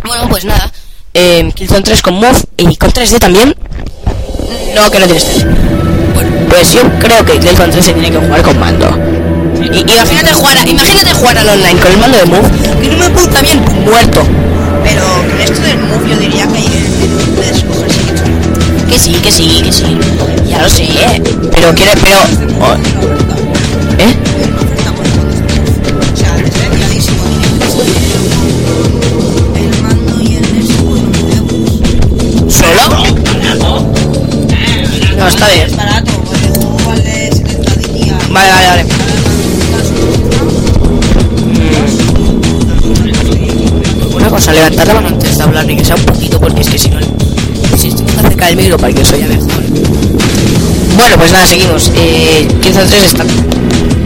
S1: Bueno, pues nada. Eh, Killzone 3 con Move y con 3D también. No, que no tienes 3 Bueno, pues yo creo que Killzone 3 se tiene que jugar con mando. Y, imagínate jugar, a- imagínate jugar al online con el mando de Move, que no me punta bien, muerto.
S2: Pero con esto del Move yo diría que puedes coger sí.
S1: Que sí, que sí, que sí. Ya lo sé, eh. Pero quiere, pero. oh, ¿Eh? ¿Solo? No, está bien. Cosa, levantar la mano antes de hablar, ni que sea un poquito, porque es que si no, si estoy más cerca del micro para que os oiga mejor. Bueno, pues nada, seguimos. Eh, 15 3 está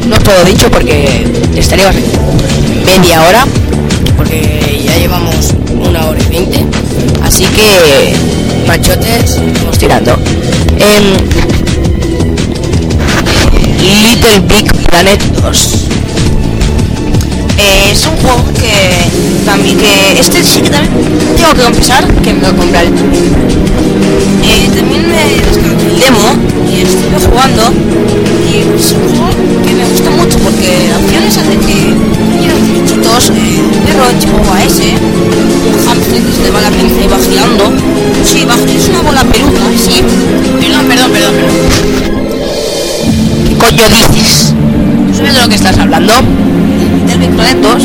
S1: no todo dicho porque estaríamos en media hora, porque ya llevamos una hora y veinte. Así que, machotes, vamos tirando. Em, Little Big Planet 2.
S2: Eh, es un juego que también que este sí que también tengo que confesar que me lo también. Eh, también me descargué el demo y estuve jugando y es un juego que me gusta mucho porque que la opción esa de que los eh, perro tipo AS, un hamster que se le va la pinza y va girando. Sí, va, es una bola peluda, sí.
S1: Perdón, perdón, perdón, perdón. ¿Qué coño dices? ¿Tú sabes de lo que estás hablando?
S2: Del Victoret 2.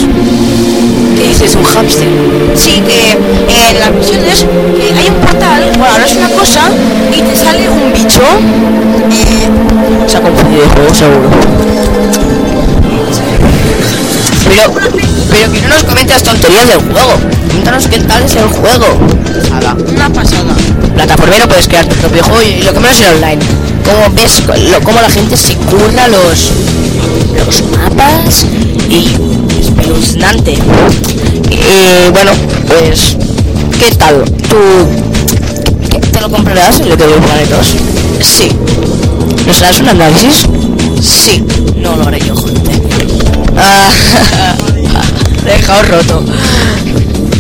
S1: ¿Qué dices? ¿Un hámster?
S2: Sí, que eh, la misión es que hay un portal, bueno, abres una cosa y te sale un bicho. Eh,
S1: Se ha confundido de juego, seguro. Pero, pero que no nos comentes tonterías del juego. Cuéntanos qué tal es el juego.
S2: Una pasada.
S1: Plataformero puedes crear tu propio juego y lo que menos en online. Cómo ves lo, cómo la gente se curra los, los mapas y espeluznante. Y bueno, pues, ¿qué tal? ¿Tú te lo comprarás el de planetos?
S2: Sí,
S1: ¿Nos harás un análisis?
S2: sí.
S1: No lo haré yo. Ah, dejado roto.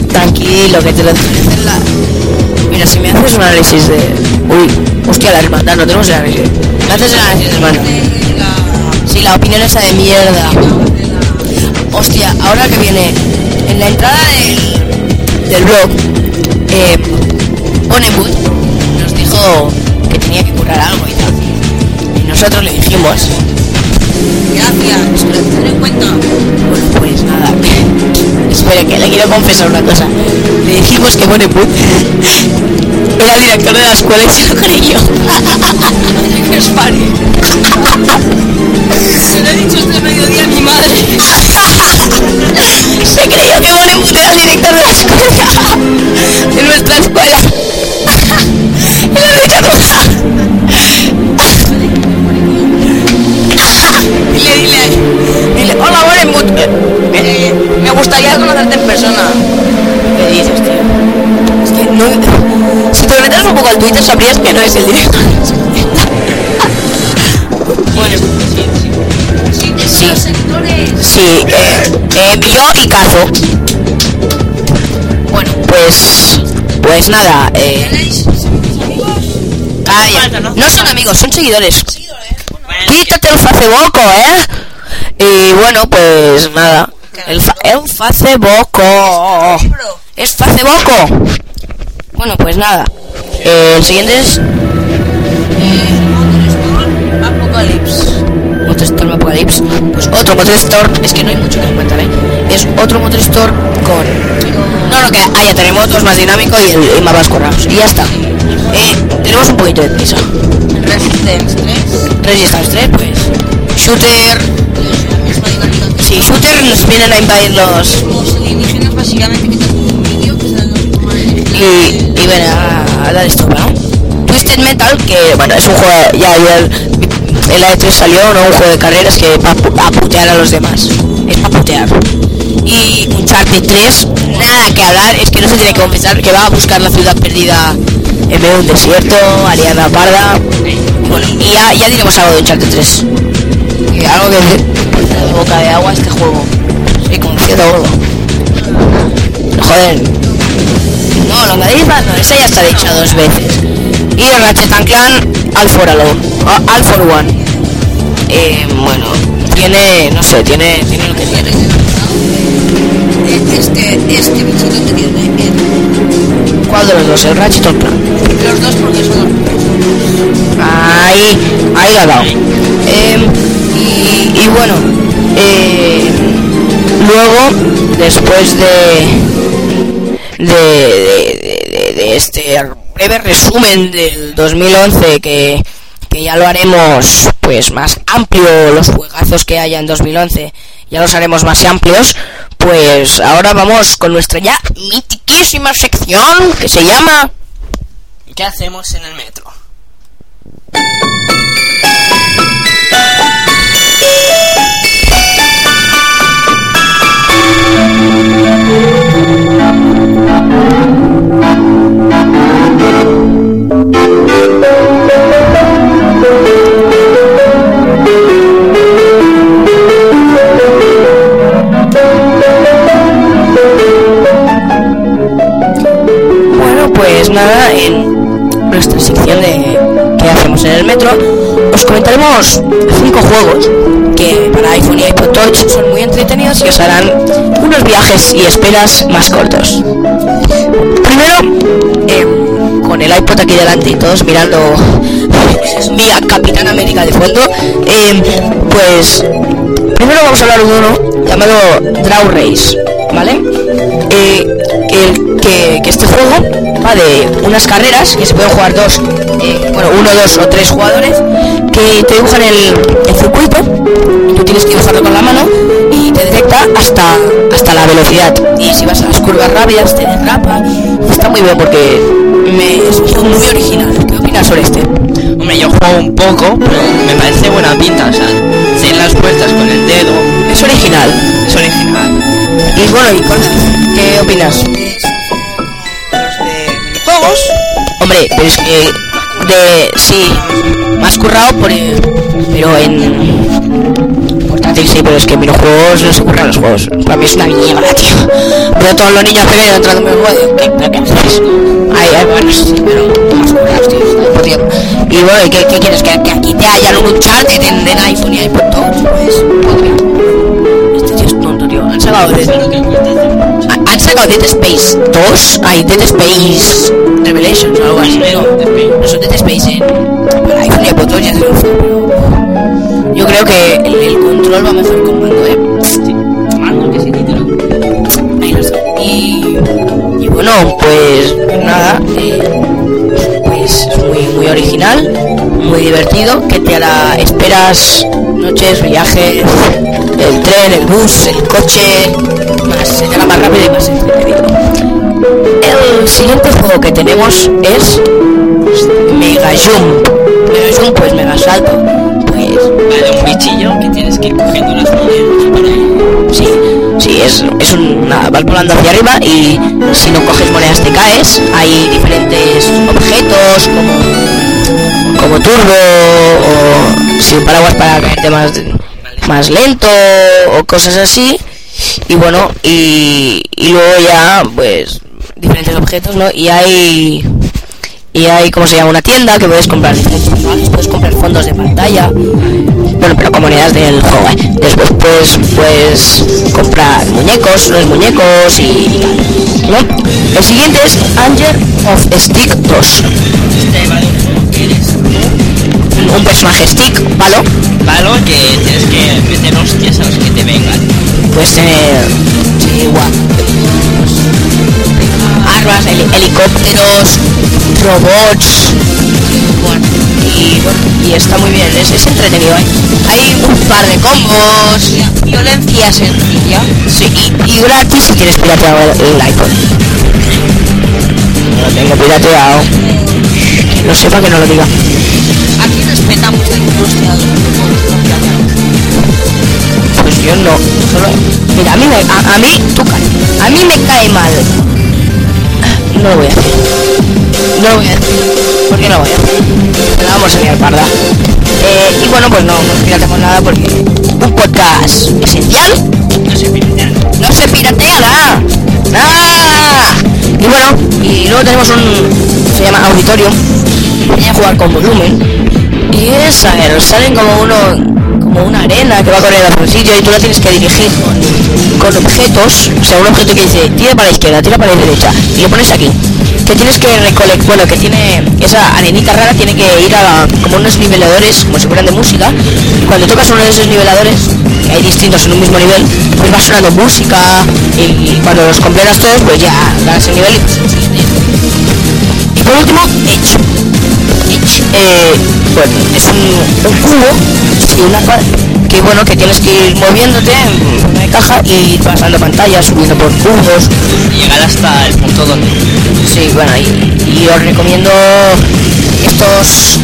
S1: Tranquilo, que te lo ofrecen la... Mira, si me haces un análisis de... Uy, hostia, la hermandad, no tenemos el análisis. Me haces el análisis, hermano. Sí, la opinión esa de mierda. Hostia, ahora que viene en la entrada del, del blog, eh, nos dijo que tenía que curar algo y tal. Y nosotros le dijimos,
S2: Gracias, lo tendré en cuenta.
S1: bueno, pues nada. Espere, que le quiero confesar una cosa. Le dijimos que Bonnewood era el director de la escuela y se lo creyó.
S2: Os pare. Se lo he dicho este mediodía a mi madre.
S1: Se creyó que Bonnewood era el director de la escuela. De nuestra escuela. Bonnewood.
S2: Eh, me gustaría conocerte en persona.
S1: ¿Qué dices, tío? Es que no... Si te metes un poco al Twitter sabrías que no es el director.
S2: Bueno, sí, sí.
S1: Sí. Eh, eh, yo y Cazo. Bueno, pues... Pues nada, eh... Calla. No son amigos, son seguidores. Quítate el Facebook, ¿eh? Y bueno, pues nada. El, fa el Facebook. Es Facebook. Bueno, pues nada. Eh, el siguiente es
S2: Apocalypse.
S1: Motorstorm Apocalypse. Pues otro Motorstorm. Es que no hay mucho que comentar, ¿eh? Es otro Motorstorm con... No, no, que haya terremotos más dinámico y, el, y mapas corrados. Y ya está. Eh, tenemos un poquito de prisa.
S2: Resistance 3.
S1: Resistance 3, pues. Shooter. Sí, nos vienen a invadir los...
S2: alienígenas, básicamente, que en los
S1: y, y ven a, a dar esto, ¿no? Twisted Metal, que bueno, es un juego, ya, ya el, el A3 salió, ¿no? Un juego de carreras que va a pu- a putear a los demás. Es para putear. Y Uncharted 3, nada que hablar, es que no se tiene que confesar que va a buscar la ciudad perdida en medio de un desierto, Ariana Parda. Y ya, ya diremos algo de Uncharted 3. Y algo que de boca de agua este juego. Como decía todo. Joder, no, longaniza no, esa ya está dicha dos veces. Y Ratchet and Clan All for Alone, All for One. Eh, bueno, tiene, no sé, tiene, tiene lo que tiene.
S2: Este, este bichito que tiene. eh,
S1: ¿Cuál de los dos? ¿El Ratchet o el Clan?
S2: Los dos porque son los.
S1: Ahí, ahí la ha dado. Eh, y, bueno, eh, luego, después de, de, de, de- de este breve resumen del 2011 que, que ya lo haremos pues más amplio los juegazos que haya en 2011 ya los haremos más amplios pues ahora vamos con nuestra ya mitiquísima sección que se llama
S3: ¿Qué hacemos en el metro?
S1: Nada, en nuestra sección de qué hacemos en el metro, os comentaré traemos cinco juegos que para iPhone y iPod Touch son muy entretenidos y os harán unos viajes y esperas más cortos. Primero, em, con el iPod aquí delante y todos mirando mi Capitán América de fondo, em, pues primero vamos a hablar de uno llamado Draw Race, ¿vale? Eh, que, que- que este juego va de unas carreras que se pueden jugar dos, eh, bueno, uno, dos o tres jugadores que te dibujan el, el circuito, tú tienes que dibujarlo con la mano y te detecta hasta, hasta la velocidad. Y si vas a las curvas rápidas te derrapa. Está muy bien porque me, es un juego muy original. ¿Qué opinas sobre este?
S3: Hombre, yo juego un poco, pero me parece buena pinta, o sea, las vueltas con el dedo,
S1: Es original.
S3: es original.
S1: Y bueno, ¿y cuál- ¿qué opinas?
S2: Los de minijuegos.
S1: Hombre, pero es que de sí, más currado por eh, pero en portátil sí, pero es que en videojuegos no se curran los juegos. Para mí es una mierda, tío. Veo todos los niños pequeños entrando en el juego. ¿Qué, pero qué haces? Ay, ay, bueno, sí, pero más currados, tío. Y bueno, ¿y ¿qué, qué quieres? ¿Que, que aquí te hayan un Uncharted en, en iPhone y iPod Touch? Pues. Este tío es tonto, tío. Han sacado han sacado Dead Space 2, hay Dead Space Revelations o algo así, ¿no? No son Dead Space en para iPhone y Touch ya triunfó, pero yo creo que el, el control va mejor con mando, ¿eh?
S3: Mando, que sí, título.
S1: Ahí lo está. Y, y bueno, pues nada, eh, pues es muy, muy original, muy divertido, que te hará, esperas noches, viajes, el tren, el bus, el coche, más, se te hará más rápido y más entretenido. El siguiente juego que tenemos es Mega Jump. Mega Jump, pues mega salto. Pues
S3: Vale, un bichillo que tienes que ir cogiendo las monedas para.
S1: Sí, sí, es, es un, nada, vas volando hacia arriba y si no coges monedas te caes. Hay diferentes objetos como, como turbo o si un paraguas para caerte más, más lento o cosas así. Y bueno, y, luego ya, pues, diferentes objetos, ¿no? Y hay y hay como se llama una tienda que puedes comprar diferentes puedes comprar fondos de pantalla bueno pero con monedas del juego ¿eh? después puedes puedes comprar muñecos los muñecos y, ¿no? el siguiente es Angel of Stick 2
S3: Este vale un
S1: personaje stick palo
S3: palo que tienes que meter hostias a los que te vengan.
S1: puedes tener sí, igual. Armas heli- helicópteros robots. Bueno y bueno y está muy bien es, es entretenido ¿eh? hay un par de combos.
S2: Violencia sencilla.
S1: sí y, y gratis si tienes pirateado el, el iPhone. No lo tengo pirateado. Que lo sepa que no lo diga
S2: respetamos la industria
S1: pues yo no solo mira a mí me, a, mí tú a mí me cae mal. No lo voy a hacer no lo voy a hacer ¿por qué no lo voy a hacer? La vamos a liar parda. Eh, y bueno pues no no pirateamos nada porque un podcast esencial
S3: No sé, piratear.
S1: no se piratea nada nada. Y bueno y luego tenemos un se llama auditorium voy a jugar con volumen y es a salen como uno como una arena que va hacia un sitio y tú la tienes que dirigir con, con objetos o sea un objeto que dice tira para la izquierda tira para la derecha y lo pones aquí. Que tienes que recolectar bueno que tiene esa arenita rara tiene que ir a como unos niveladores como si fueran de música y cuando tocas uno de esos niveladores que hay distintos en un mismo nivel pues va sonando música y, cuando los completas todos pues ya ganas el nivel y por último Edge eh, bueno es un, un cubo sí, una que bueno que tienes que ir moviéndote en forma de caja y pasando pantallas subiendo por cubos
S3: Y llegar hasta el punto donde.
S1: Sí, bueno, y, y os recomiendo estos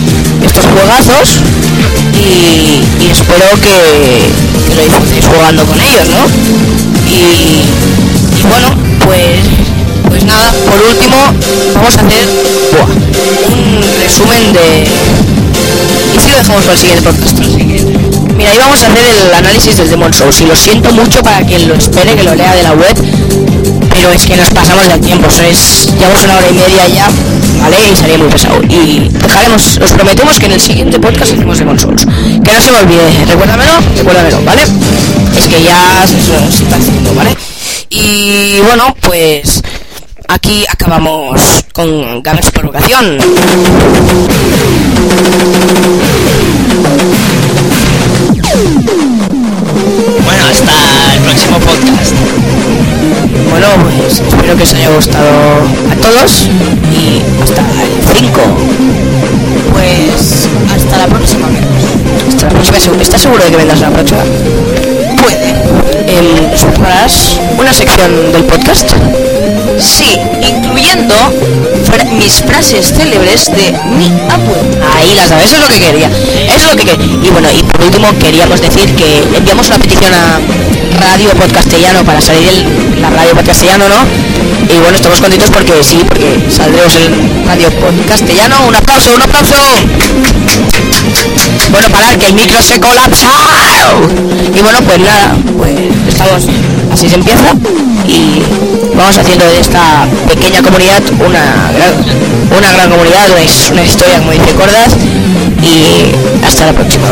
S1: estos juegazos y, y espero que, que lo disfrutéis jugando con ellos, ¿no? Y, y bueno, pues pues nada, por último vamos a hacer un resumen de... Y si lo dejamos para el siguiente podcast. Mira, íbamos a hacer el análisis del Demon Souls y lo siento mucho para quien lo espere, que lo lea de la web, pero es que nos pasamos del tiempo, eso es, llevamos una hora y media ya, ¿vale? Y sería muy pesado. Y dejaremos, os prometemos que en el siguiente podcast hacemos Demon Souls. Que no se me olvide, recuérdamelo, recuérdamelo, ¿vale? Es que ya se, se está haciendo, ¿vale? Y bueno, pues aquí acabamos con Gamers por vocación.
S3: Bueno, hasta el próximo podcast.
S1: Bueno, pues espero que os haya gustado a todos y hasta el 5.
S2: Pues hasta la próxima vez.
S1: Hasta la próxima. ¿Estás seguro de que vendrás a la próxima?
S2: Puede.
S1: ¿Subrayarás una sección del podcast?
S2: Sí, incluyendo mis frases célebres de mi abuelo.
S1: Ahí las sabes, eso es lo que quería. Es lo que quería. Y bueno, y por último queríamos decir que enviamos una petición a Radio Podcastellano para salir en la Radio Podcastellano, ¿no? Y bueno, estamos contentos porque sí, porque saldremos en Radio Podcastellano. Un aplauso, un aplauso. Bueno, parar, que el micro se colapsa. Y bueno, pues nada, pues estamos, así se empieza y vamos haciendo de esta pequeña comunidad una gran, una gran comunidad, una, una historia, como dice Cordas, y hasta la próxima.